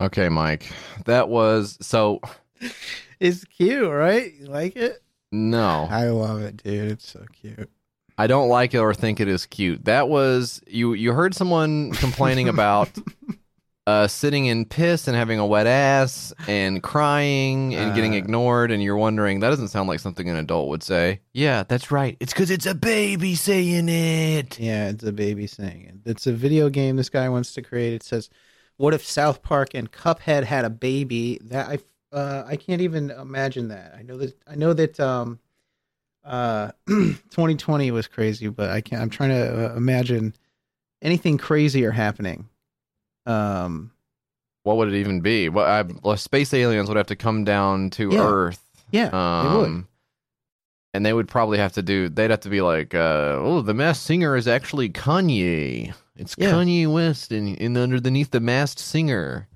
Okay, Mike. That was so It's cute, right? You like it? no. I love it, dude. It's so cute. I don't like it or think it is cute. That was you you heard someone complaining about uh sitting in piss and having a wet ass and crying and getting Uh. ignored and you're wondering that doesn't sound like something an adult would say. Yeah, that's right. It's cuz it's a baby saying it. Yeah, it's a baby saying it. It's a video game this guy wants to create. It says, "What if South Park and Cuphead had a baby?" That I uh, I can't even imagine that. I know that I know that um uh 2020 was crazy, but I can't. I'm trying to uh, imagine anything crazier happening. Um, What would it even be? What I, well, space aliens would have to come down to Yeah. Earth. yeah, it would. Um, and they would probably have to do. They'd have to be like, uh, "Oh, the masked singer is actually Kanye. It's Yeah. Kanye West, and, and underneath the masked singer."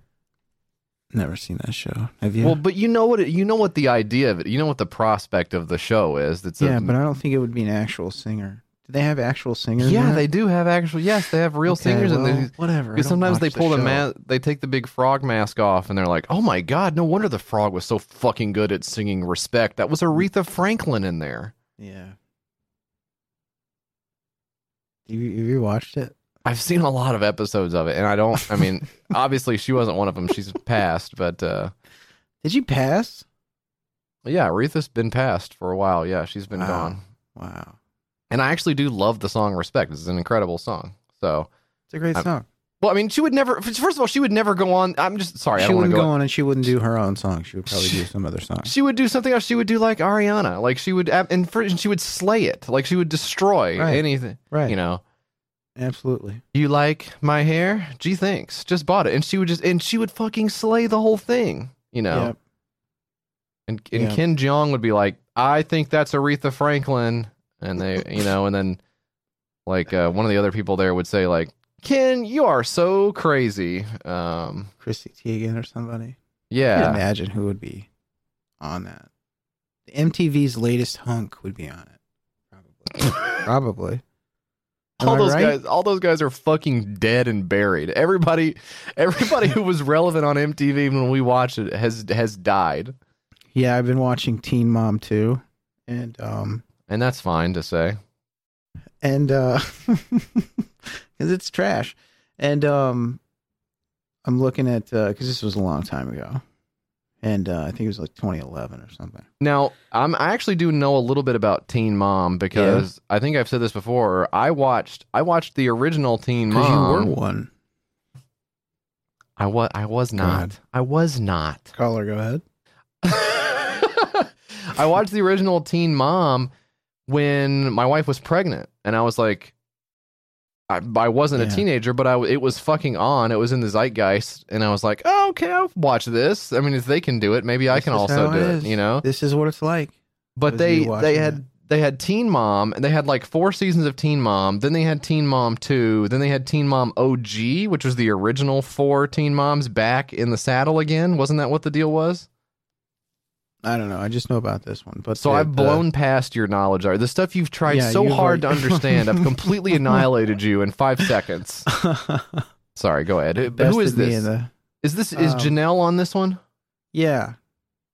Never seen that show. Have you? Well, but you know what? It, you know what the idea of it. You know what the prospect of the show is. It's yeah, a, but I don't think it would be an actual singer. Do they have actual singers? yeah, they do have actual. Yes, they have real Okay, singers, well, and they whatever. Because sometimes they the pull the ma- they take the big frog mask off, and they're like, "Oh my god, no wonder the frog was so fucking good at singing respect." That was Aretha Franklin in there. Yeah. Have you, you watched it? I've seen a lot of episodes of it, and I don't. I mean, obviously she wasn't one of them. She's passed, but uh, Did you pass? yeah, Aretha's been passed for a while. Yeah, she's been Wow. gone. Wow, And I actually do love the song "Respect." It's an incredible song. So, it's a great I'm- song. well, I mean, she would never. First of all, she would never go on. I'm just sorry. She wouldn't go on and she wouldn't do her own song. She would probably do some other song. She would do something else. She would do like Ariana. Like she would, and for, and she would slay it. Like she would destroy Right. anything. Right. You know. Absolutely. You like my hair? Gee, thanks. Just bought it, and she would just and she would fucking slay the whole thing. You know. Yep. And and Yep. Ken Jeong would be like, "I think that's Aretha Franklin," and they, you know, and then like uh, one of the other people there would say like, "Ken, you are so crazy." Um, Chrissy Teigen or somebody. Yeah. imagine who would be on that. The MTV's latest hunk would be on it. Probably. Probably. Am all I those right? guys all those guys are fucking dead and buried everybody everybody who was relevant on mtv when we watched it has has died Yeah, I've been watching Teen Mom too, and um, and that's fine to say. And uh, because it's trash, and um, I'm looking at uh because this was a long time ago, and uh, I think it was like 2011 or something. now i'm i actually do know a little bit about teen mom because i think i've said this before. I watched i watched the original teen Because you were mom. one. i was i was not. i was not. Caller, go ahead. I watched the original Teen Mom when my wife was pregnant, and I was like, I, I wasn't Yeah. a teenager, but I it was fucking on. It was in the zeitgeist, and I was like, oh, okay, I'll watch this. I mean, if they can do it, maybe I can also do it You know, This is what it's like. but they they had that. they had Teen Mom, and they had like four seasons of Teen Mom. Then they had Teen Mom Two. Then they had Teen Mom OG, which was the original four Teen Moms back in the saddle again. Wasn't that what the deal was? I don't know. I just know about this one, but So the- I've blown past your knowledge. Are the stuff you've tried Yeah, so you've hard to understand? I've completely annihilated you in five seconds. Sorry, go ahead. Who is this? the- Is this is Um, Janelle on this one? yeah,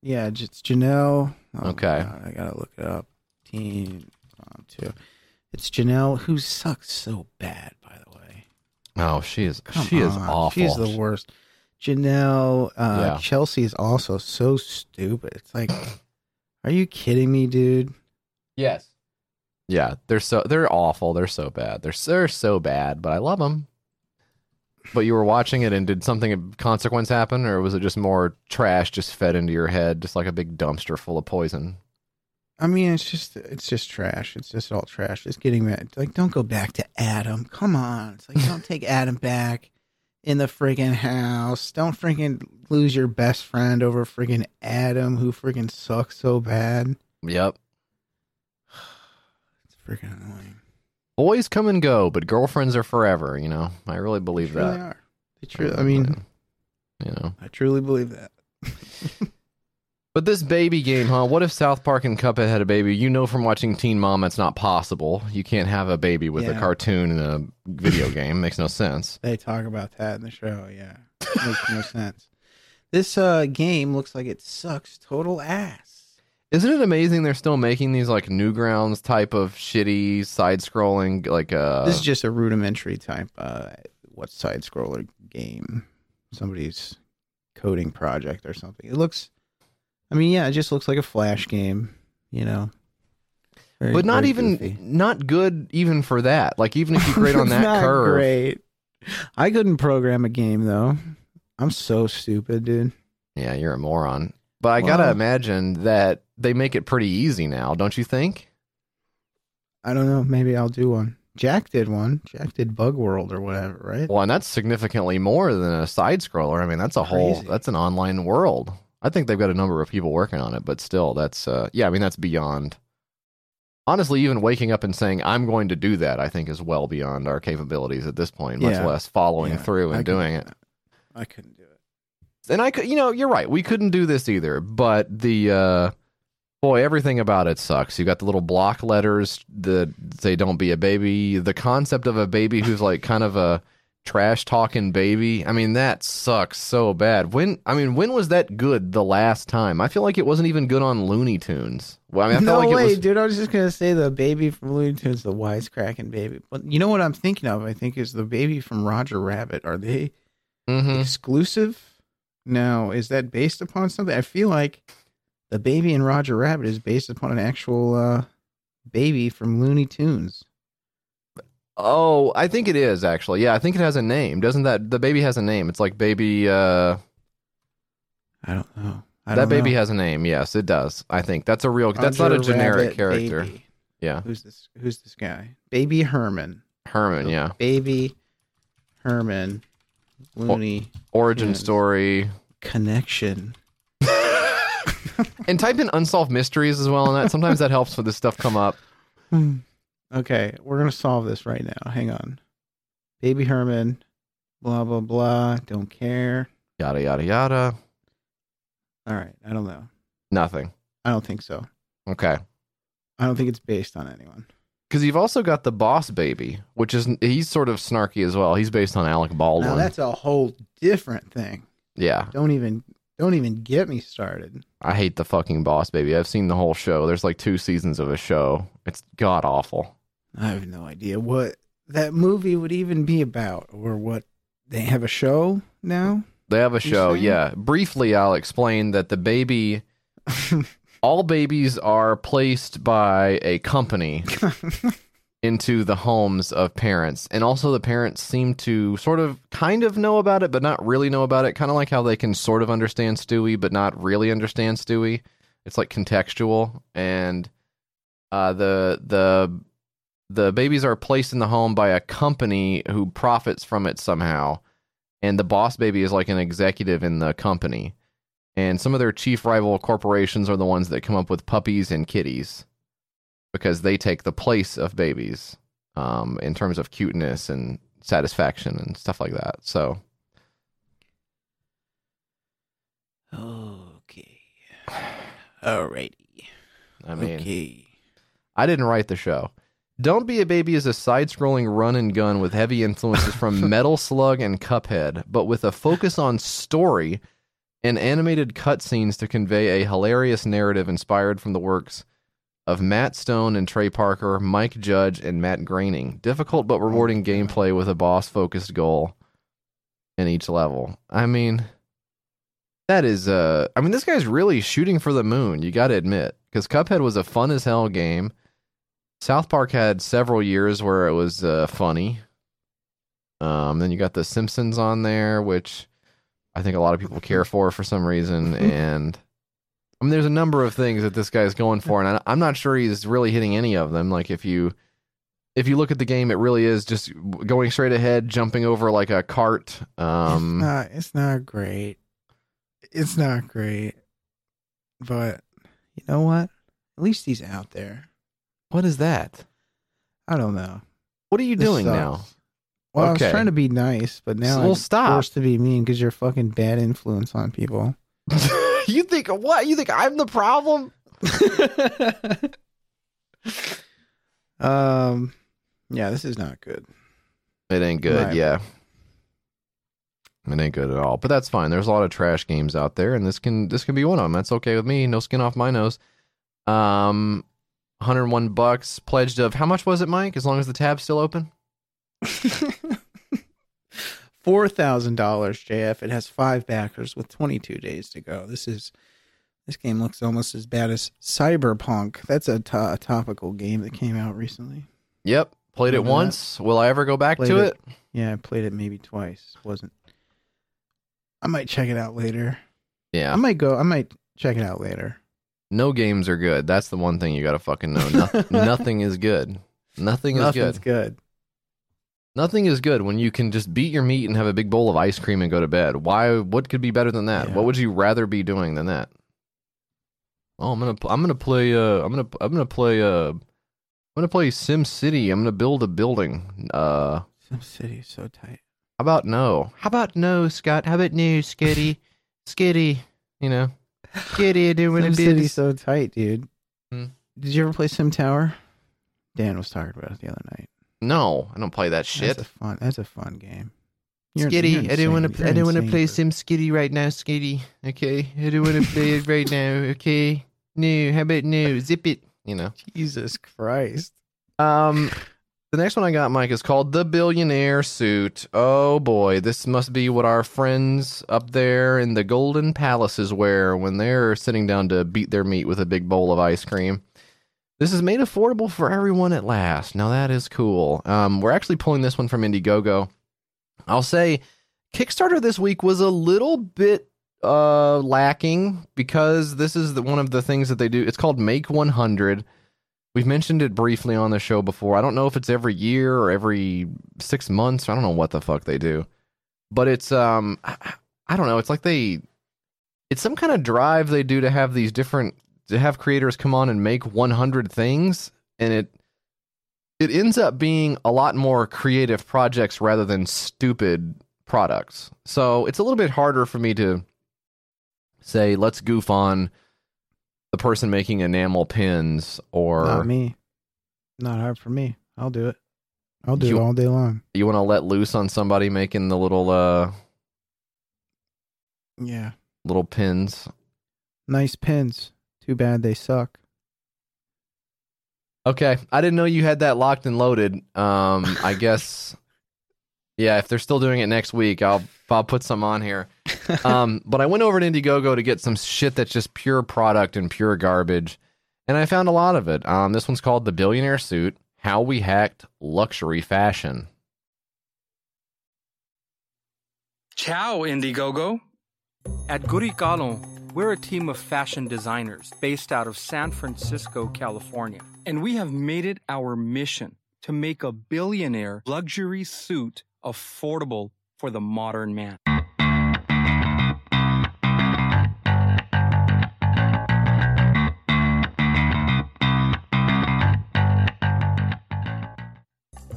yeah. It's Janelle. Oh Okay. God, I gotta look it up. Teen Mom too. It's Janelle who sucks so bad. By the way, Oh, she is. Come she is awful. She's the worst. Janelle, uh, Yeah. Chelsea is also so stupid. It's like, are you kidding me, dude? yes. Yeah, they're so they're awful. They're so bad. They're so, they're so bad, but I love them. But you were watching it, and did something of consequence happen, or was it just more trash just fed into your head, just like a big dumpster full of poison? I mean, it's just it's just trash. It's just all trash. It's getting mad. Like, don't go back to Adam. Come on. It's like don't take Adam back in the freaking house. Don't freaking lose your best friend over freaking Adam, who freaking sucks so bad. Yep. It's freaking annoying. Boys come and go, but girlfriends are forever. You know, I really believe They truly that. are. They true. I mean, you know. I truly believe that. But this baby game, huh? What if South Park and Cuphead had a baby? You know from watching Teen Mom, it's not possible. You can't have a baby with a cartoon and a video game. Makes no sense. They talk about that in the show. Yeah, makes no sense. This uh, game looks like it sucks total ass. Isn't it amazing they're still making these like Newgrounds type of shitty side scrolling like uh this is just a rudimentary type uh what side scroller game somebody's coding project or something it looks i mean yeah it just looks like a flash game you know Very- but not even goofy. not good even for that. Like even if you grade on that not curve. great i couldn't program a game though i'm so stupid dude Yeah, you're a moron. But I gotta imagine that they make it pretty easy now, don't you think? i don't know maybe i'll do one jack did one jack did bug world or whatever right Well, and that's significantly more than a side scroller. I mean, that's a whole that's an online world. I think they've got a number of people working on it, but still that's uh yeah, I mean that's beyond Honestly, even waking up and saying I'm going to do that, I think is well beyond our capabilities at this point, much Yeah. less following Yeah, through and couldn't doing it. i couldn't do it and I could, you know, you're right. We couldn't do this either. But the uh, boy, everything about it sucks. You got the little block letters that say "Don't be a baby." The concept of a baby who's like kind of a trash talking baby. I mean, that sucks so bad. When I mean, when was that good the last time? I feel like it wasn't even good on Looney Tunes. Well, I mean, I no like way, it was. dude. I was just gonna say the baby from Looney Tunes, the wisecracking baby. But you know what I'm thinking of? I think is the baby from Roger Rabbit. Are they Mhm. exclusive? Now, is that based upon something? I feel like the baby in Roger Rabbit is based upon an actual uh, baby from Looney Tunes. Oh, I think it is actually. Yeah, I think it has a name. Doesn't that the baby has a name? It's like baby. uh I don't know. I That don't baby know. has a name. Yes, it does. I think that's a real. that's not a generic Rabbit character. baby. Yeah, Who's this? Who's this guy? Baby Herman. Herman. Yeah, Baby Herman. Looney origin Tunes. story. connection. And type in unsolved mysteries as well, and that sometimes that helps when this stuff come up. Okay, we're gonna solve this right now. Hang on. Baby Herman, blah blah blah. Don't care. Yada yada yada. All right, I don't know. Nothing. I don't think so. Okay. I don't think it's based on anyone. Because you've also got the boss baby, which is he's sort of snarky as well. He's based on Alec Baldwin. Now that's a whole different thing. yeah, Don't even don't even get me started. I hate the fucking boss baby. I've seen the whole show. There's like two seasons of a show. It's god awful. I have no idea what that movie would even be about or what they have a show now. They have a show, yeah. Briefly, I'll explain that the baby, all babies are placed by a company into the homes of parents. And also, the parents seem to sort of kind of know about it, but not really know about it. Kind of like how they can sort of understand Stewie, but not really understand Stewie. It's like contextual. And uh, the, the, the babies are placed in the home by a company who profits from it somehow and the boss baby is like an executive in the company. And some of their chief rival corporations are the ones that come up with puppies and kitties because they take the place of babies um, in terms of cuteness and satisfaction and stuff like that. So, okay. Alrighty. I mean, okay. I didn't write the show. Don't Be a Baby is a side scrolling run and gun with heavy influences from Metal Slug and Cuphead, but with a focus on story and animated cutscenes to convey a hilarious narrative inspired from the works of Matt Stone and Trey Parker, Mike Judge, and Matt Groening. Difficult but rewarding gameplay with a boss focused goal in each level. I mean, that is, uh, I mean, this guy's really shooting for the moon, you gotta admit, because Cuphead was a fun as hell game. South Park had several years where it was uh, funny. Um, then you got The Simpsons on there, which I think a lot of people care for for some reason. And I mean, there's a number of things that this guy's going for, and I, I'm not sure he's really hitting any of them. Like if you if you look at the game, it really is just going straight ahead, jumping over like a cart. Um, it's not. It's not great. It's not great. But you know what? At least he's out there. What is that? I don't know. What are you This doing sucks. now? Well, I Okay. was trying to be nice, but now Well, I'm stop. forced to be mean because you're a fucking bad influence on people. you think what? You think I'm the problem? um, yeah, this is not good. It ain't good, Right. yeah. It ain't good at all. But that's fine. There's a lot of trash games out there, and this can this can be one of them. That's okay with me. No skin off my nose. Um, 101 bucks pledged of how much was it, Mike? As long as the tab's still open. Four thousand dollars, JF. It has five backers with twenty two days to go. This is this game looks almost as bad as Cyberpunk. That's a to- a topical game that came out recently. Yep, played it Remember that? once. Will I ever go back Played to it. it? Yeah, I played it maybe twice. Wasn't. I might check it out later. Yeah, I might go. I might check it out later. No games are good. That's the one thing you got to fucking know. Noth- nothing is good. Nothing is Nothing's good. good. Nothing is good when you can just beat your meat and have a big bowl of ice cream and go to bed. Why? What could be better than that? Yeah. What would you rather be doing than that? Oh, I'm gonna, I'm gonna play, uh, I'm gonna, I'm gonna play, uh, I'm gonna play Sim City. I'm gonna build a building. Uh, Sim City is so tight. how about no? How about no, Scott? How about no, Scotty? skitty, you know, skitty doing a Sim. City's so tight, dude. Hmm. Did you ever play Sim Tower? Dan was talking about it the other night. No, I don't play that shit. That's a fun. That's a fun game. You're- Skitty, you're I don't want insane. to. I You're don't want to play for- Sim Skitty right now, Skitty. Okay, I don't want to play it right now. Okay, no. How about no? Zip it. You know. Jesus Christ. Um, the next one I got, Mike, is called the Billionaire Suit. Oh boy, this must be what our friends up there in the Golden Palaces wear when they're sitting down to beat their meat with a big bowl of ice cream. This is made affordable for everyone at last. Now that is cool. Um, we're actually pulling this one from Indiegogo. I'll say Kickstarter this week was a little bit uh lacking because this is the, one of the things that they do. It's called Make 100. We've mentioned it briefly on the show before. I don't know if it's every year or every 6 months. I don't know what the fuck they do. But it's um I, I don't know, it's like they it's some kind of drive they do to have these different to have creators come on and make 100 things and it it ends up being a lot more creative projects rather than stupid products. So it's a little bit harder for me to say let's goof on the person making enamel pins or Not me. Not hard for me. I'll do it. I'll do You- it all day long. you want to let loose on somebody making the little uh Yeah. little pins. Nice pins. Too bad they suck. Okay, I didn't know you had that locked and loaded. Um, I guess, yeah. If they're still doing it next week, I'll I'll put some on here. Um, but I went over to Indiegogo to get some shit that's just pure product and pure garbage, and I found a lot of it. Um, this one's called the Billionaire Suit: How We Hacked Luxury Fashion. Ciao, Indiegogo. At Gurikalo, we're a team of fashion designers based out of San Francisco, California. And we have made it our mission to make a billionaire luxury suit affordable for the modern man.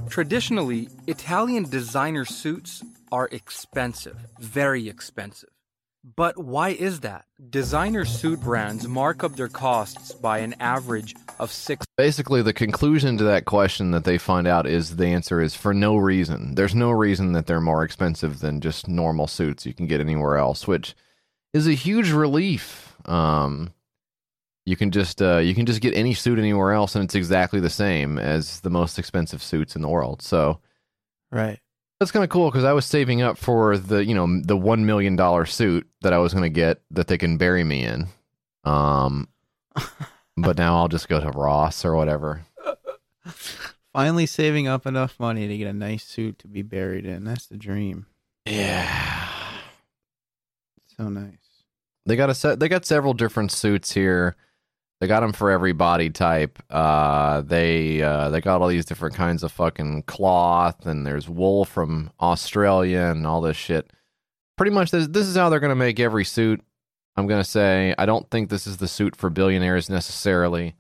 Traditionally, Italian designer suits are expensive, very expensive. But why is that? Designer suit brands mark up their costs by an average of six Basically, the conclusion to that question that they find out is the answer is for no reason. There's no reason that they're more expensive than just normal suits you can get anywhere else, which is a huge relief. Um, you can just uh, you can just get any suit anywhere else, and it's exactly the same as the most expensive suits in the world. So right. That's kind of cool because I was saving up for the you know the one million dollar suit that I was going to get that they can bury me in. Um, but now I'll just go to Ross or whatever. Finally saving up enough money to get a nice suit to be buried in. That's the dream. Yeah. So nice. They got a set. They got several different suits here. They got them for every body type. Uh, they uh, they got all these different kinds of fucking cloth, and there's wool from Australia and all this shit. Pretty much, this this is how they're gonna make every suit. I'm gonna say I don't think this is the suit for billionaires necessarily.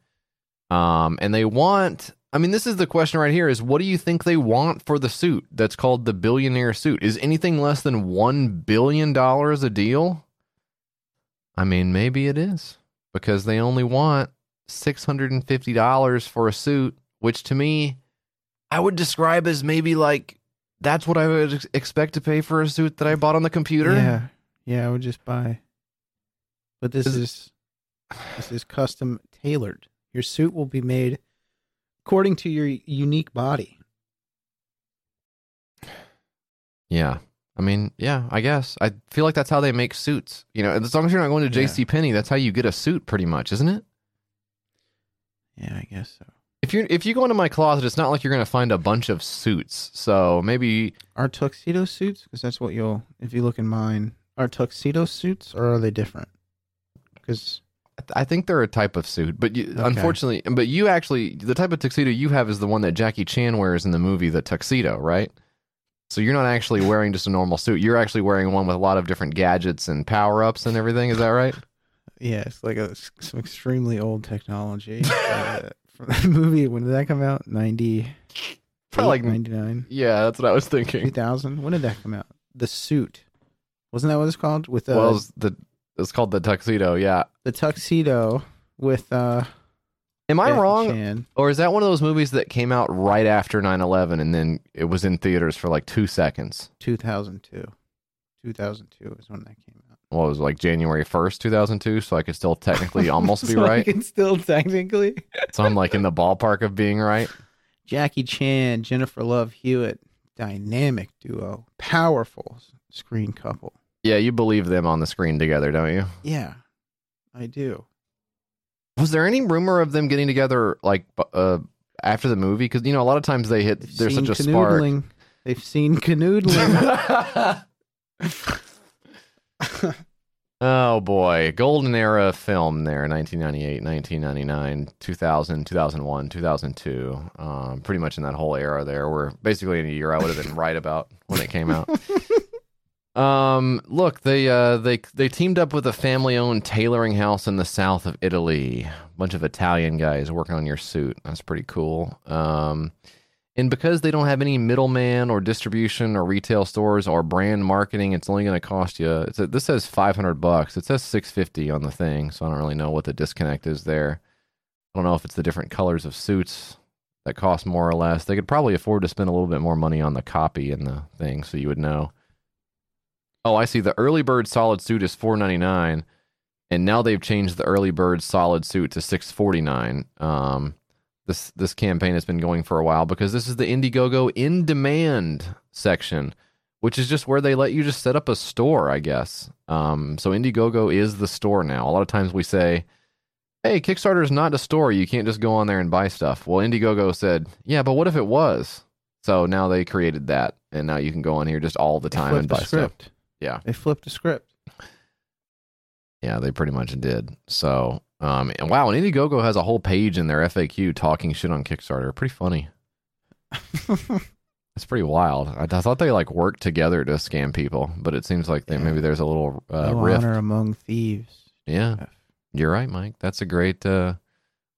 Um, and they want. I mean, this is the question right here: is what do you think they want for the suit that's called the billionaire suit? Is anything less than one billion dollars a deal? I mean, maybe it is because they only want $650 for a suit, which to me, I would describe as maybe like that's what I would ex- expect to pay for a suit that I bought on the computer. Yeah. Yeah, I would just buy. But this Is- is this is custom tailored. Your suit will be made according to your unique body. Yeah. I mean, yeah, I guess. I feel like that's how they make suits. You know, as long as you're not going to Yeah. JC Penney, that's how you get a suit pretty much, isn't it? Yeah, I guess so. If you if you go into my closet, it's not like you're going to find a bunch of suits. So maybe Are tuxedo suits? Because that's what you'll. If you look in mine, are tuxedo suits or are they different? Because I think they're a type of suit, but you, Okay. unfortunately, but you actually the type of tuxedo you have is the one that Jackie Chan wears in the movie The Tuxedo, right? So you're not actually wearing just a normal suit. You're actually wearing one with a lot of different gadgets and power ups and everything. Is that right? yeah, it's like a, some extremely old technology uh, from that movie. When did that come out? Ninety. Probably like- ninety nine. Yeah, that's what I was thinking. 2000 when did that come out the suit Wasn't that what it's called? With uh, well, it's the it's called the tuxedo. Yeah. the tuxedo with uh Am I Jackie wrong, Chan. or is that one of those movies that came out right after 9/11 and then it was in theaters for like two seconds? 2002. 2002 is when that came out. Well, it was like January 1st, 2002, so I could still technically almost be So I right. can still technically. So I'm like in the ballpark of being right. Jackie Chan, Jennifer Love Hewitt, dynamic duo, powerful screen couple. Yeah, you believe them on the screen together, don't you? Yeah, I do. Was there any rumor of them getting together like uh, after the movie? Because you know a lot of times they hit. They've There's such a spark. canoodling. They've seen canoodling. oh boy, golden era film there, 1998, 1999, 2000, 2001, 2002. Um, pretty much in that whole era there. Where basically in a year I would have been right about when it came out. Um, look, they uh they they teamed up with a family-owned tailoring house in the south of Italy. A bunch of Italian guys working on your suit. That's pretty cool. Um, and because they don't have any middleman or distribution or retail stores or brand marketing, it's only going to cost you. A, this says 500 bucks. It says 650 on the thing, so I don't really know what the disconnect is there. I don't know if it's the different colors of suits that cost more or less. They could probably afford to spend a little bit more money on the copy and the thing, so you would know. Oh, I see. The early bird solid suit is four ninety nine, and now they've changed the early bird solid suit to six forty nine. Um, this this campaign has been going for a while because this is the Indiegogo in demand section, which is just where they let you just set up a store, I guess. Um, so Indiegogo is the store now. A lot of times we say, "Hey, Kickstarter is not a store. You can't just go on there and buy stuff." Well, Indiegogo said, "Yeah, but what if it was?" So now they created that, and now you can go on here just all the They time and the buy stuff. Yeah. They flipped the script. Yeah, they pretty much did. So, um, and wow, and Indiegogo has a whole page in their FAQ talking shit on Kickstarter. Pretty funny. It's pretty wild. I, I thought they like worked together to scam people, but it seems like they, Yeah. maybe there's a little uh, no rift. honor among thieves. Yeah, you're right, Mike. That's a great uh,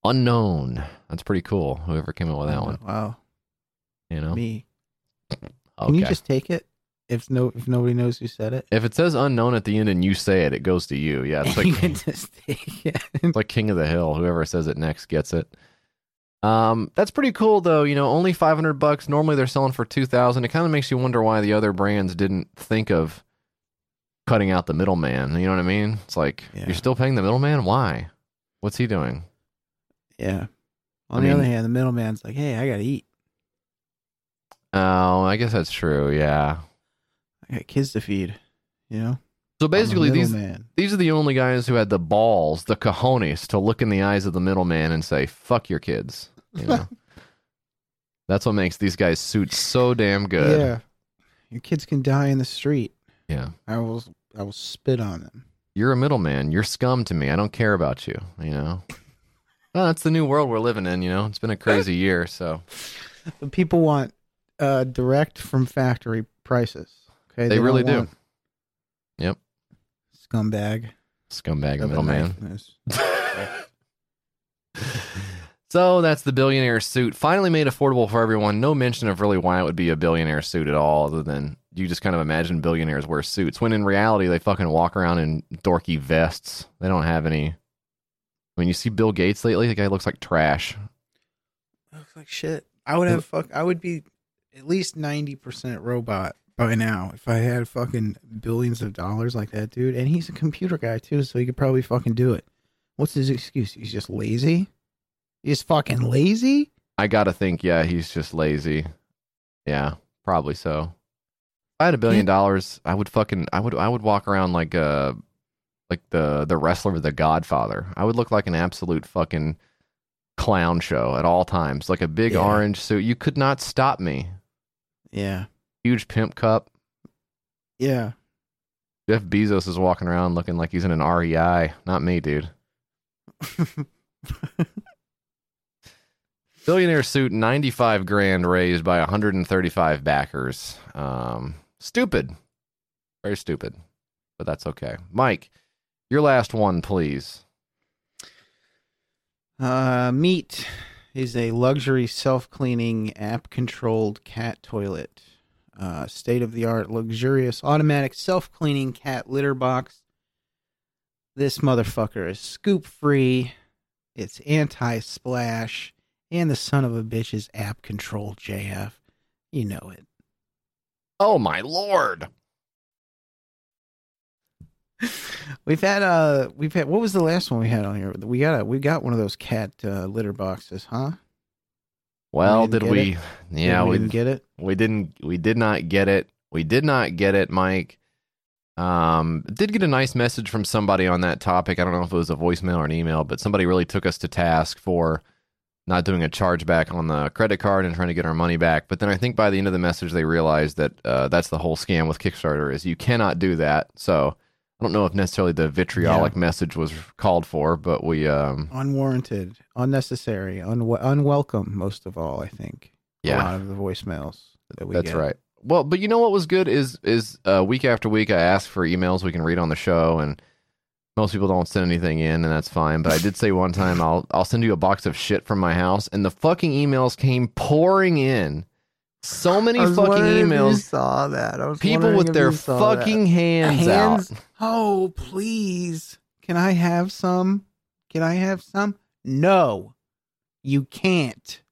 unknown. That's pretty cool. Whoever came up with that one, Wow, you know. me. Okay. Can you just take it if no if nobody knows who said it? if it says unknown at the end and you say it, it goes to you. Yeah, it's like you can just take it. It's like King of the Hill. Whoever says it next gets it. Um, that's pretty cool though. You know, only five hundred bucks. Normally they're selling for two thousand. It kind of makes you wonder why the other brands didn't think of cutting out the middleman. You know what I mean? It's like Yeah. you're still paying the middleman. Why? What's he doing? Yeah. On I the mean- other hand, the middleman's like, "Hey, I gotta eat. Oh, I guess that's true. Yeah. I got kids to feed." You know. So basically, these middleman. these are the only guys who had the balls, the cojones, to look in the eyes of the middleman and say, "Fuck your kids." You know. That's what makes these guys suits so damn good. Yeah. Your kids can die in the street. yeah. I will. I will spit on them. you're a middleman. You're scum to me. I don't care about you. You know. Well, that's the new world we're living in. You know, it's been a crazy year. So But people want uh, direct from factory prices. Okay, they, don't really do. want Scumbag. Scumbag of a middleman. so that's the billionaire suit finally made affordable for everyone. No mention of really why it would be a billionaire suit at all, other than you just kind of imagine billionaires wear suits when in reality they fucking walk around in dorky vests. They don't have any. I mean, you see Bill Gates lately, the guy looks like trash. Looks like shit. I would have fuck. I would be at least ninety percent robot by now if I had fucking billions of dollars like that dude. And he's a computer guy too, so he could probably fucking do it. What's his excuse? He's just lazy. He's fucking lazy. I gotta think, yeah, he's just lazy. Yeah, probably so. If I had a billion dollars, I would fucking, I would, I would walk around like uh like the the wrestler, the Godfather. I would look like an absolute fucking clown show at all times, like a big Yeah. orange suit. You could not stop me. Yeah. Huge pimp cup. Yeah. Jeff Bezos is walking around looking like he's in an REI. Not me, dude. Billionaire suit, 95 grand raised by 135 backers. Um, stupid. Very stupid. But that's okay. Mike, your last one, please. Uh, Meat is a luxury self-cleaning app-controlled cat toilet. Uh, state of the art, luxurious, automatic, self cleaning cat litter box. This motherfucker is scoop free. It's anti splash, and the son of a bitch is app control. JF, you know it. Oh my lord! We've had uh, we've had what was the last one we had on here? We got a we got one of those cat uh, litter boxes, huh? Well, didn't did we? it? Yeah, we we didn't get it. we didn't we did not get it. We did not get it, Mike. Um, did get a nice message from somebody on that topic. I don't know if it was a voicemail or an email, but somebody really took us to task for not doing a chargeback on the credit card and trying to get our money back. But then I think by the end of the message, they realized that uh, that's the whole scam with Kickstarter is you cannot do that. So I don't know if necessarily the vitriolic message was called for, but we um Unwarranted, unnecessary, unwe- unwelcome. Most of all, I think. A yeah lot of the voicemails that we That's get. right. Well, but you know what was good is is uh, week after week I ask for emails we can read on the show, and most people don't send anything in, and that's fine. But I did say one time I'll I'll send you a box of shit from my house, and the fucking emails came pouring in. So many fucking emails. saw that. I was People with if their you saw that. fucking hands, Hands? out. Oh, please. Can I have some? Can I have some? No, you can't.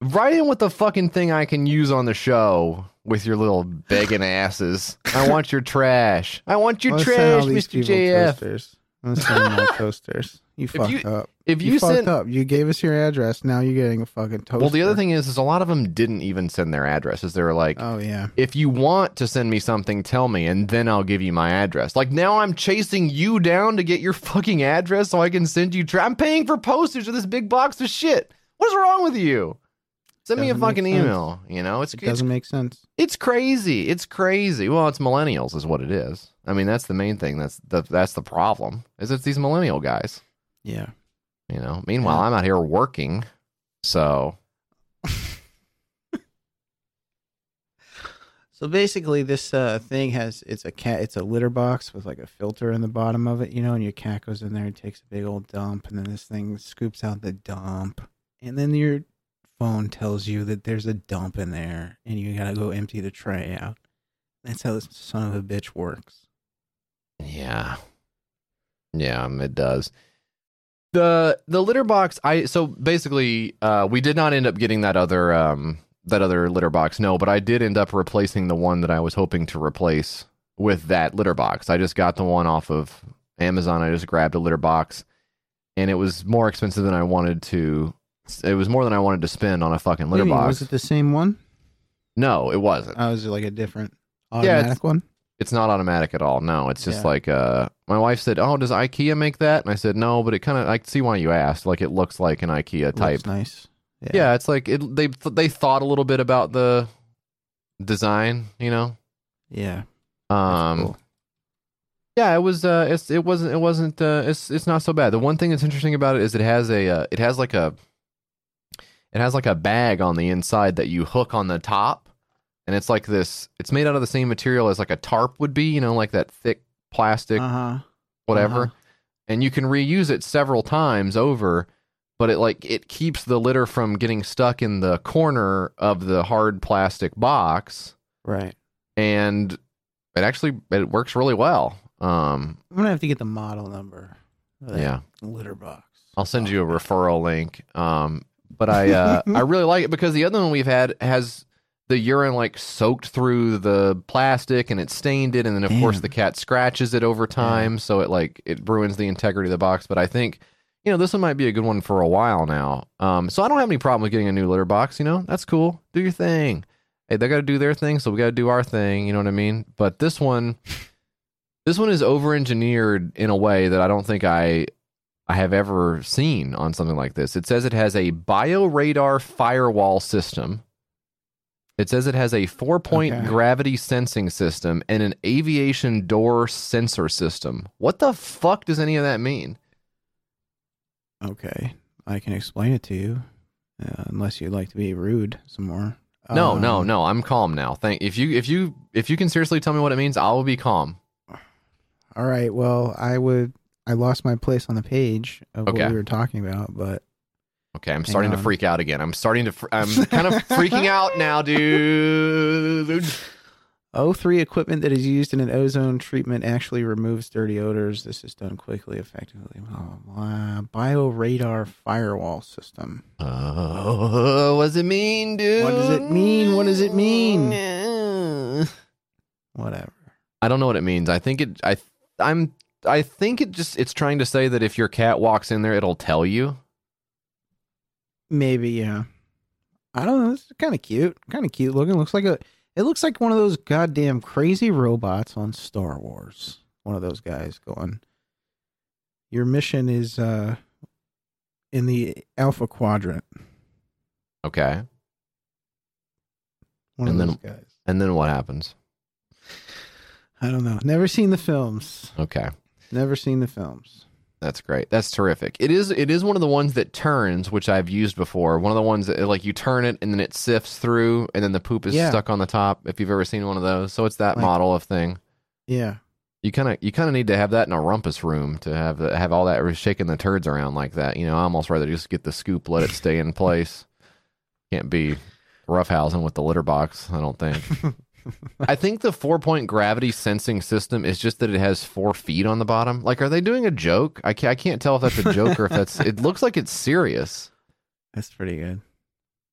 Write in with the fucking thing I can use on the show with your little begging asses. I want your trash. I want your trash, Mr. JF. Toasters. I'm send them toasters. You fucked you- up. If You, you, fucked up. You gave us your address. Now you're getting a fucking toaster. well, the other thing is, is a lot of them didn't even send their addresses. They were like, Oh yeah. if you want to send me something, tell me, and then I'll give you my address. Like now, I'm chasing you down to get your fucking address so I can send you. Tra- I'm paying for postage of this big box of shit. What's wrong with you? Send me a Doesn't fucking email. You know, it's It doesn't make sense. it's crazy. It's crazy. Well, it's millennials, is what it is. I mean, that's the main thing. That's the that's the problem. Is it's these millennial guys. Yeah. You know. Meanwhile, Yeah. I'm out here working. So So basically, this uh, thing has it's a cat. It's a litter box with like a filter in the bottom of it, you know, and your cat goes in there and takes a big old dump, and then this thing scoops out the dump, and then your phone tells you that there's a dump in there, and you gotta go empty the tray out. That's how this son of a bitch works. Yeah. Yeah, um, it does. The the litter box I so basically uh we did not end up getting that other um that other litter box. No, but I did end up replacing the one that I was hoping to replace with that litter box. I just got the one off of Amazon. I just grabbed a litter box and it was more expensive than I wanted to it was more than I wanted to spend on a fucking litter Maybe, box. Was it the same one? no, it wasn't. Oh, was it like a different Yeah, automatic it's- one? It's not automatic at all. No, it's just Yeah. like uh my wife said, "Oh, does IKEA make that?" And I said, "No, but it kind of I see why you asked. Like it looks like an IKEA type." Looks nice. Yeah. it's like it they they thought a little bit about the design, you know. Yeah. Um cool. yeah, it was uh it's it wasn't it wasn't uh it's it's not so bad. The one thing that's interesting about it is it has a uh, it has like a it has like a bag on the inside that you hook on the top and it's like this it's made out of the same material as like a tarp would be, you know, like that thick plastic Uh-huh. whatever Uh-huh. and you can reuse it several times over but it like it keeps the litter from getting stuck in the corner of the hard plastic box Right. and it actually it works really well um I'm gonna have to get the model number. yeah Litter box. i'll send you a referral link um but i uh i really like it because the other one we've had has the urine like soaked through the plastic and it stained it and then of course the cat scratches it over time so it like it ruins the integrity of the box but i think you know this one might be a good one for a while now. Um so i don't have any problem with getting a new litter box you know? That's cool. Do your thing. Hey they got to do their thing so we got to do our thing you know what i mean? But this one this one is over engineered in a way that i don't think i i have ever seen on something like this. It says it has a bioradar firewall system it says it has a four point Okay. gravity sensing system and an aviation door sensor system. What the fuck does any of that mean? Okay, I can explain it to you, uh, unless you'd like to be rude some more. No, no, Um, no. I'm calm now. Thank if you if you if you can seriously tell me what it means, I will be calm. All right. Well, I would. I lost my place on the page of Okay. what we were talking about, but Okay, I'm starting to freak out again. I'm starting to. Fr- I'm kind of freaking out now, dude. O3 equipment that is used in an ozone treatment actually removes dirty odors. This is done quickly, effectively. Blah, blah, blah. Bioradar firewall system. Oh, what does it mean, dude? What does it mean? What does it mean? Whatever. I don't know what it means. I think it. I. I'm. I think it just. It's trying to say that if your cat walks in there, it'll tell you. Maybe, yeah. I don't know. It's kind of cute. Kind of cute looking. Looks like a. It looks like one of those goddamn crazy robots on Star Wars. One of those guys going. Your mission is uh in the Alpha Quadrant. Okay. One And of then- those guys. And then what happens? I don't know. Never seen the films. Okay. Never seen the films. That's great. That's terrific. It is. It is one of the ones that turns, which I've used before. One of the ones that like you turn it and then it sifts through, and then the poop is Yeah. stuck on the top. If you've ever seen one of those, so it's that Like- model of thing. Yeah. You kind of you kind of need to have that in a rumpus room to have the, have all that shaking the turds around like that. You know, I almost rather just get the scoop, let it stay in place. Can't be roughhousing with the litter box. I don't think. I think the four point gravity sensing system is just that it has four feet on the bottom. Like, are they doing a joke? I can't, I can't tell if that's a joke or if that's. It looks like it's serious. That's pretty good.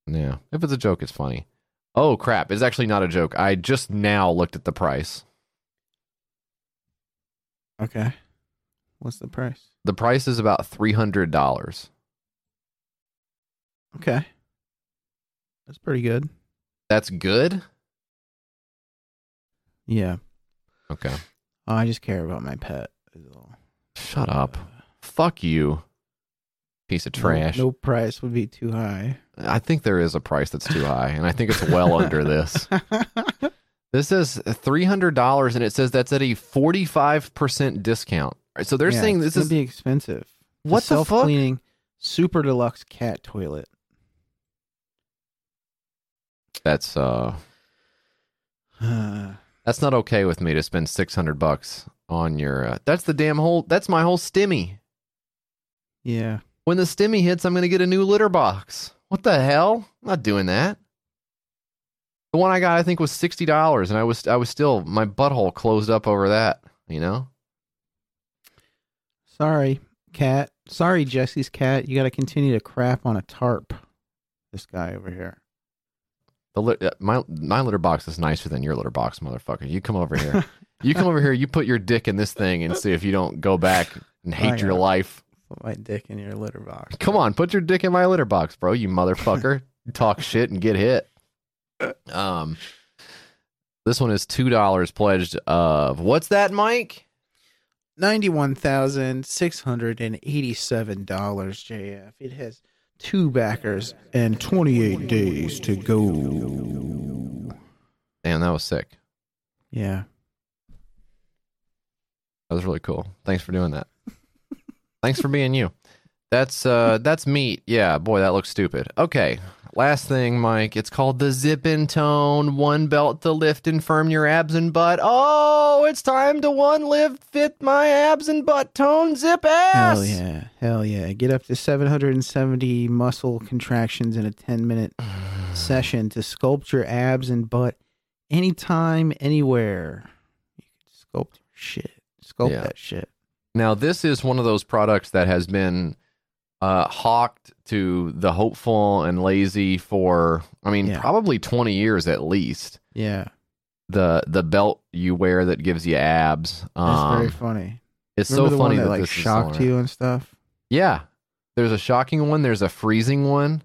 Yeah, if it's a joke, it's funny. Oh crap! It's actually not a joke. I just now looked at the price. Okay. What's the price? The price is about three hundred dollars. Okay. That's pretty good. That's good. Yeah. Okay. Oh, I just care about my pet. Shut up. Fuck you. Piece of trash. No, price would be too high. I think there is a price that's too high, and I think it's well under this. This is three hundred dollars, and it says that's at a forty-five percent discount. So they're Yeah, saying this is be expensive. what the fuck? self-cleaning super deluxe cat toilet. That's uh, that's not okay with me to spend six hundred bucks on your. Uh, that's the damn whole. That's my whole stimmy. yeah. When the stimmy hits, I'm gonna get a new litter box. What the hell? I'm not doing that. The one I got, I think, was sixty dollars, and I was I was still my butthole closed up over that. You know. Sorry, cat. Sorry, Jesse's cat. You got to continue to crap on a tarp. This guy over here. The uh, my my litter box is nicer than your litter box, motherfucker. You come over here. you come over here. You put your dick in this thing and see if you don't go back and hate your life. Put my dick in your litter box. Come on, put your dick in my litter box, bro. You motherfucker. Talk shit and get hit. Um, this one is two dollars pledged. Of what's that, Mike? Ninety-one thousand six hundred and eighty-seven dollars. JF. It has two backers and twenty-eight days to go. Damn, that was sick. Yeah. That was really cool. Thanks for doing that. Thanks for being you. That's uh that's meat. Yeah, boy, that looks stupid. Okay. Last thing, Mike. It's called the Zip and Tone One Belt to lift and firm your abs and butt. Oh, it's time to one lift fit my abs and butt tone zip ass. Hell yeah. Hell yeah. Get up to 770 muscle contractions in a 10 minute session to sculpt your abs and butt anytime, anywhere. You can sculpt shit. Sculpt Yeah. that shit. Now, this is one of those products that has been uh, hawked to the hopeful and lazy for, I mean, Yeah. probably 20 years at least. Yeah. The the belt you wear that gives you abs. Um, very funny. It's Remember so funny that, that like shocked you and stuff? Yeah, there's a shocking one. There's a freezing one.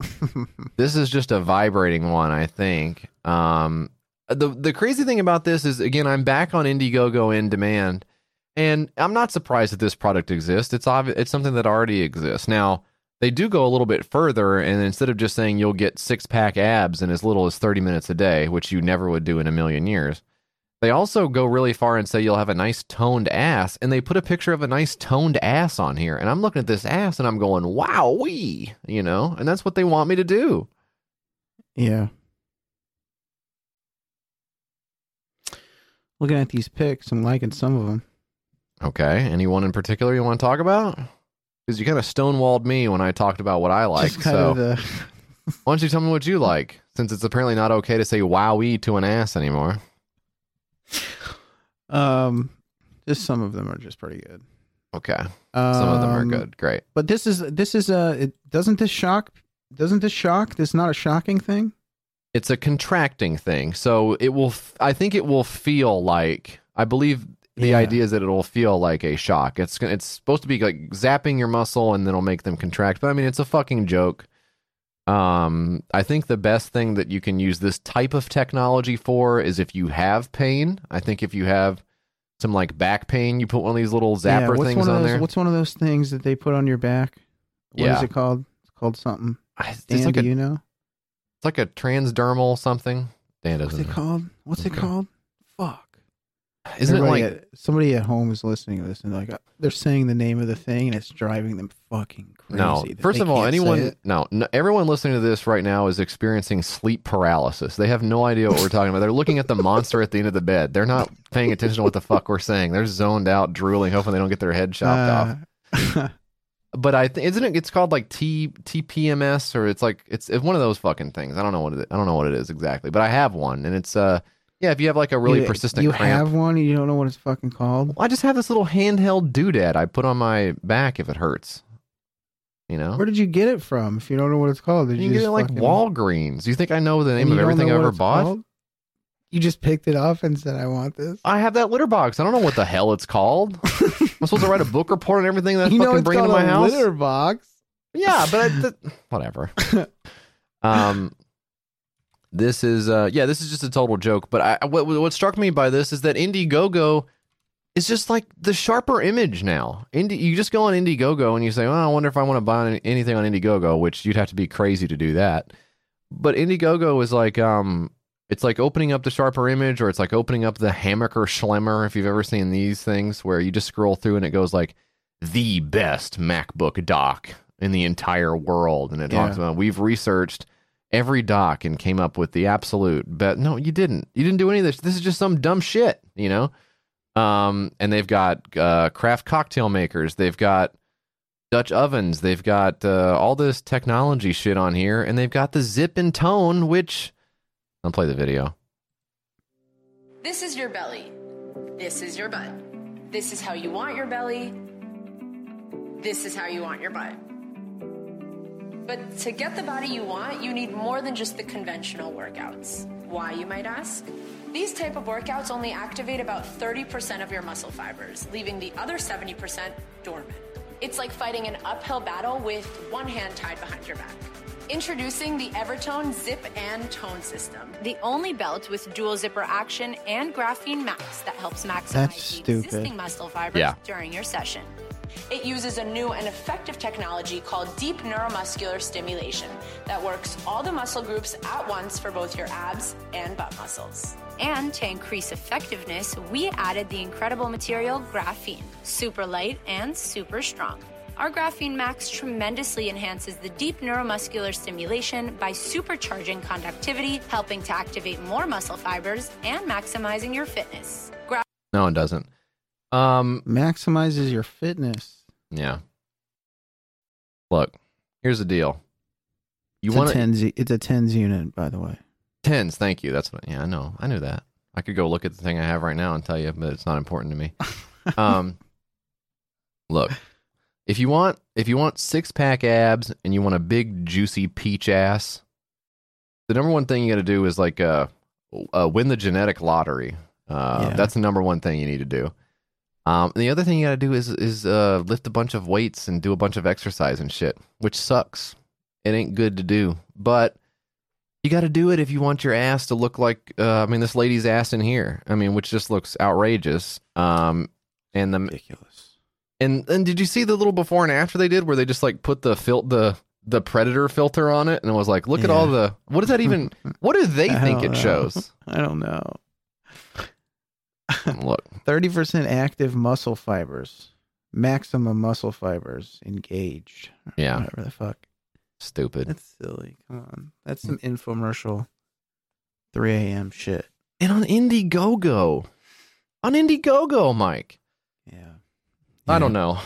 This is just a vibrating one, I think. Um, the the crazy thing about this is, again, I'm back on Indiegogo in demand, and I'm not surprised that this product exists. It's obvious. It's something that already exists. Now they do go a little bit further, and instead of just saying you'll get six pack abs in as little as 30 minutes a day, which you never would do in a million years. They also go really far and say you'll have a nice toned ass, and they put a picture of a nice toned ass on here. And I'm looking at this ass and I'm going, wow, wee, you know, and that's what they want me to do. yeah. Looking at these pics, I'm liking some of them. Okay. Anyone in particular you want to talk about? Because you kind of stonewalled me when I talked about what I like. So the. why don't you tell me what you like? Since it's apparently not okay to say wowee to an ass anymore. um, just some of them are just pretty good. Okay. Some of them are Um, good. Great. But this is this is a it doesn't this shock doesn't this shock? This is not a shocking thing. It's a contracting thing. So it will, f- I think it will feel like, I believe the Yeah. idea is that it'll feel like a shock. It's it's supposed to be like zapping your muscle and then it'll make them contract. But I mean, it's a fucking joke. Um, I think the best thing that you can use this type of technology for is if you have pain. I think if you have some like back pain, you put one of these little yeah, zapper what's things one of on those, there. What's one of those things that they put on your back? What is Yeah. it called? It's called something. It's Dan, like do a you know? it's like a transdermal something. Dan What's doesn't. it know. called? What's it called? Fuck. Isn't it like at, somebody at home is listening to this and like uh, they're saying the name of the thing and it's driving them fucking crazy. No. First of all, anyone no, no, everyone listening to this right now is experiencing sleep paralysis. They have no idea what we're talking about. They're looking at the monster at the end of the bed. They're not paying attention to what the fuck we're saying. They're zoned out, drooling, hoping they don't get their head chopped off. Uh, But I think isn't it? It's called like T TPMS or it's like it's, it's one of those fucking things. I don't know what it. I don't know what it is exactly, but I have one, and it's uh yeah. If you have like a really you, persistent You cramp, have one and you don't know what it's fucking called. I just have this little handheld doodad I put on my back if it hurts. You know, Where did you get it from? If you don't know what it's called, did you you, get just it like fucking- Walgreens. You think I know the name you of everything I ever bought? called? You just picked it up and said, "I want this." I have that litter box. I don't know what the hell it's called. I'm supposed to write a book report on everything that I you know fucking it's bring into my a house. litter box. Yeah, but I, th- whatever. um, this is uh, yeah, this is just a total joke. But I, what what struck me by this is that Indiegogo is just like the sharper image now. Indie, you just go on Indiegogo and you say, "Well, I wonder if I want to buy anything on Indiegogo," which you'd have to be crazy to do that. But Indiegogo is like um. It's like opening up the sharper image, or it's like opening up the Hammacher Schlemmer. If you've ever seen these things, where you just scroll through and it goes like the best MacBook dock in the entire world, and it talks Yeah. about we've researched every dock and came up with the absolute bet. No, you didn't. You didn't do any of this. This is just some dumb shit, you know. Um, and they've got uh, craft cocktail makers. They've got Dutch ovens. They've got uh, all this technology shit on here, and they've got the zip and tone, which I'll play the video. This is your belly. This is your butt. This is how you want your belly. This is how you want your butt. But to get the body you want, you need more than just the conventional workouts. Why, you might ask? These type of workouts only activate about 30% of your muscle fibers, leaving the other 70% dormant. It's like fighting an uphill battle with one hand tied behind your back. Introducing the Evertone Zip and Tone System, the only belt with dual zipper action and graphene max that helps maximize the existing muscle fibers Yeah. during your session. It uses a new and effective technology called deep neuromuscular stimulation that works all the muscle groups at once for both your abs and butt muscles. And to increase effectiveness, we added the incredible material graphene, super light and super strong. Our Graphene Max tremendously enhances the deep neuromuscular stimulation by supercharging conductivity, helping to activate more muscle fibers, and maximizing your fitness. Gra- No, it doesn't. Um, Maximizes your fitness. Yeah. Look, here's the deal. You it's want a tens. It's a tens unit, by the way. Tens, thank you. That's what. Yeah, I know. I knew that. I could go look at the thing I have right now and tell you, but it's not important to me. um, look, if you want, if you want six pack abs and you want a big juicy peach ass, the number one thing you got to do is like uh, uh, win the genetic lottery. Uh, Yeah. That's the number one thing you need to do. Um, the other thing you got to do is is uh, lift a bunch of weights and do a bunch of exercise and shit, which sucks. It ain't good to do, but you got to do it if you want your ass to look like uh, I mean this lady's ass in here. I mean, which just looks outrageous. Um, and the Ridiculous. and and did you see the little before and after they did where they just like put the fil- the the predator filter on it and it was like look at all the what does that even what do they think it know. shows? I don't know. Look, Thirty percent active muscle fibers. Maximum muscle fibers engaged. Yeah. Whatever the fuck. stupid. That's silly. Come on. That's some infomercial. 3 a.m. shit. And on Indiegogo, on Indiegogo, Mike. Yeah. I don't know.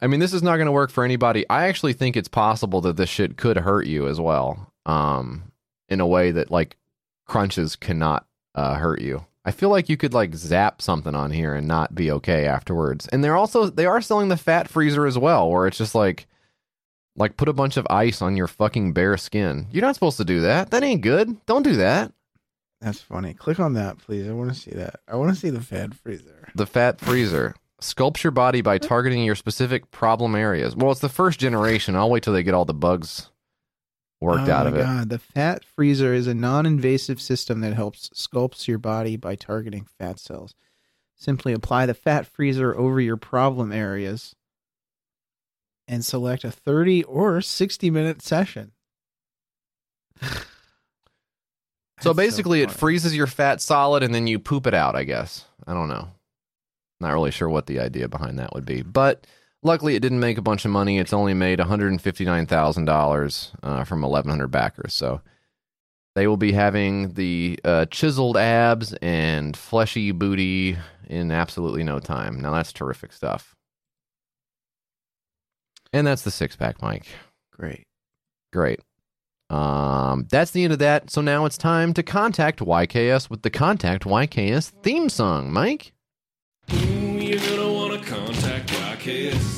I mean, this is not going to work for anybody. I actually think it's possible that this shit could hurt you as well, um, in a way that like crunches cannot uh, hurt you. I feel like you could like zap something on here and not be okay afterwards. And they're also they are selling the fat freezer as well, where it's just like like put a bunch of ice on your fucking bare skin. You're not supposed to do that. That ain't good. Don't do that. That's funny. Click on that, please. I want to see that. I want to see the fat freezer. The fat freezer Sculpt your body by targeting your specific problem areas. Well, it's the first generation. I'll wait till they get all the bugs worked oh out my of it. God. The fat freezer is a non-invasive system that helps sculpts your body by targeting fat cells. Simply apply the fat freezer over your problem areas and select a 30 or 60 minute session. So basically, it freezes your fat solid and then you poop it out, I guess. I don't know. Not really sure what the idea behind that would be. But luckily, it didn't make a bunch of money. It's only made $159,000 uh, from 1,100 backers. So they will be having the uh, chiseled abs and fleshy booty in absolutely no time. Now, that's terrific stuff. And that's the six pack, Mike. Great. Great. Um, that's the end of that. So now it's time to contact YKS with the Contact YKS theme song, Mike. Ooh, you're gonna wanna contact YKS.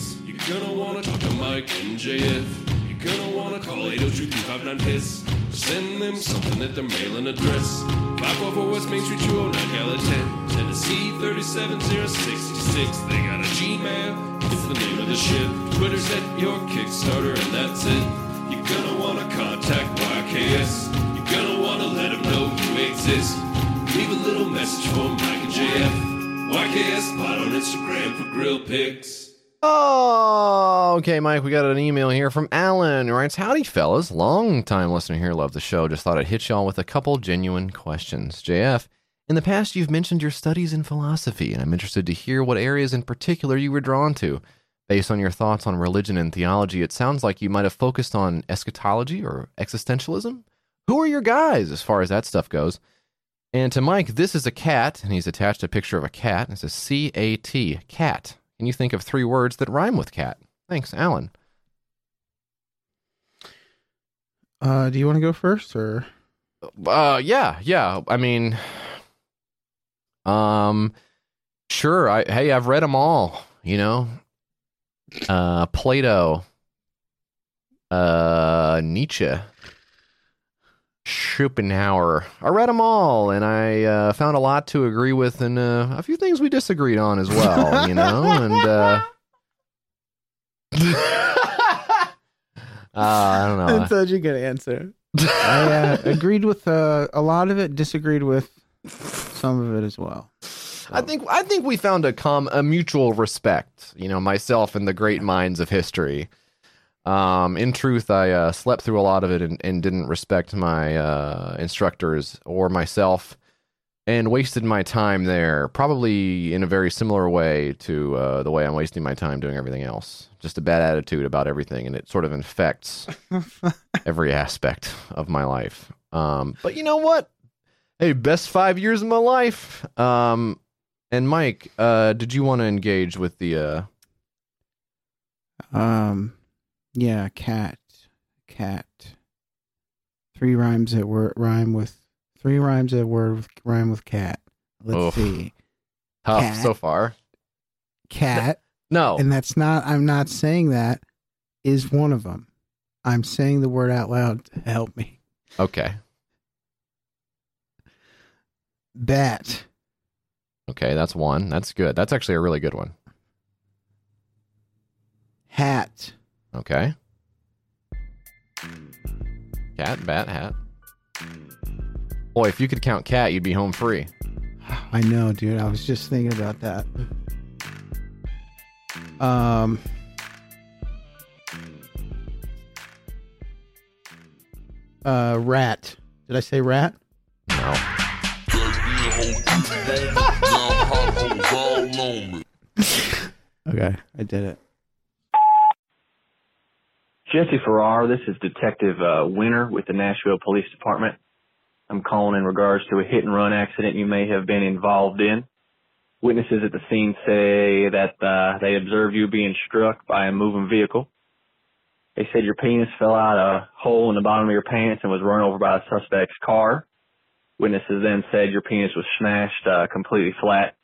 And You're gonna wanna call 802-359-PISS. Send them something at their mailing address. 544 West Main Street, 209 Gallatin. Tennessee 37066. They got a Gmail. It's the name of the ship. Twitter's at your Kickstarter, and that's it. You're gonna wanna contact YKS. You're gonna wanna let them know you exist. Leave a little message for Mike and JF. YKS Pod on Instagram for grill pics. Oh, okay, Mike. We got an email here from Alan. He writes, Howdy, fellas. Long time listener here. Love the show. Just thought I'd hit y'all with a couple genuine questions. JF, in the past, you've mentioned your studies in philosophy, and I'm interested to hear what areas in particular you were drawn to. Based on your thoughts on religion and theology, it sounds like you might have focused on eschatology or existentialism. Who are your guys as far as that stuff goes? And to Mike, this is a cat, and he's attached a picture of a cat. It says C A T, cat. Can you think of three words that rhyme with cat? Thanks, Alan. Uh, do you want to go first or? Uh, yeah, yeah. I mean, um, sure. I hey, I've read them all. You know, uh, Plato, uh, Nietzsche, Schopenhauer. I read them all, and I uh, found a lot to agree with, and uh, a few things we disagreed on as well. You know, and uh, uh, I don't know. That's such a good answer. I uh, agreed with uh, a lot of it, disagreed with some of it as well. I think I think we found a com a mutual respect. You know, myself and the great minds of history. Um, in truth, I uh, slept through a lot of it and, and didn't respect my uh, instructors or myself, and wasted my time there. Probably in a very similar way to uh, the way I'm wasting my time doing everything else. Just a bad attitude about everything, and it sort of infects every aspect of my life. Um, but you know what? Hey, best five years of my life. Um, and Mike, uh, did you want to engage with the? Uh... Um, yeah, cat, cat. Three rhymes that word rhyme with three rhymes that word with, rhyme with cat. Let's Oof. see, Tough Cat. so far. cat, No, and that's not. I'm not saying that is one of them. I'm saying the word out loud to help me. okay, Bat, okay, that's one. That's good. That's actually a really good one. hat, Okay. Cat, bat, hat. Boy, if you could count cat, you'd be home free. I know, dude. I was just thinking about that. Um. Uh, rat. Did I say rat? No. Okay, I did it. Jesse Farrar, this is Detective uh, Winter with the Nashville Police Department. I'm calling in regards to a hit and run accident you may have been involved in. Witnesses at the scene say that uh, they observed you being struck by a moving vehicle. They said your penis fell out a hole in the bottom of your pants and was run over by a suspect's car. Witnesses then said your penis was smashed uh, completely flat.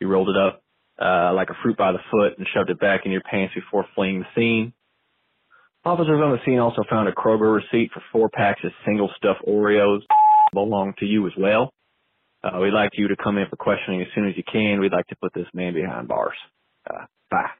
You rolled it up uh, like a fruit by the foot and shoved it back in your pants before fleeing the scene. Officers on the scene also found a Kroger receipt for four packs of single stuff Oreos belonged to you as well. Uh, we'd like you to come in for questioning as soon as you can. We'd like to put this man behind bars. Uh, bye.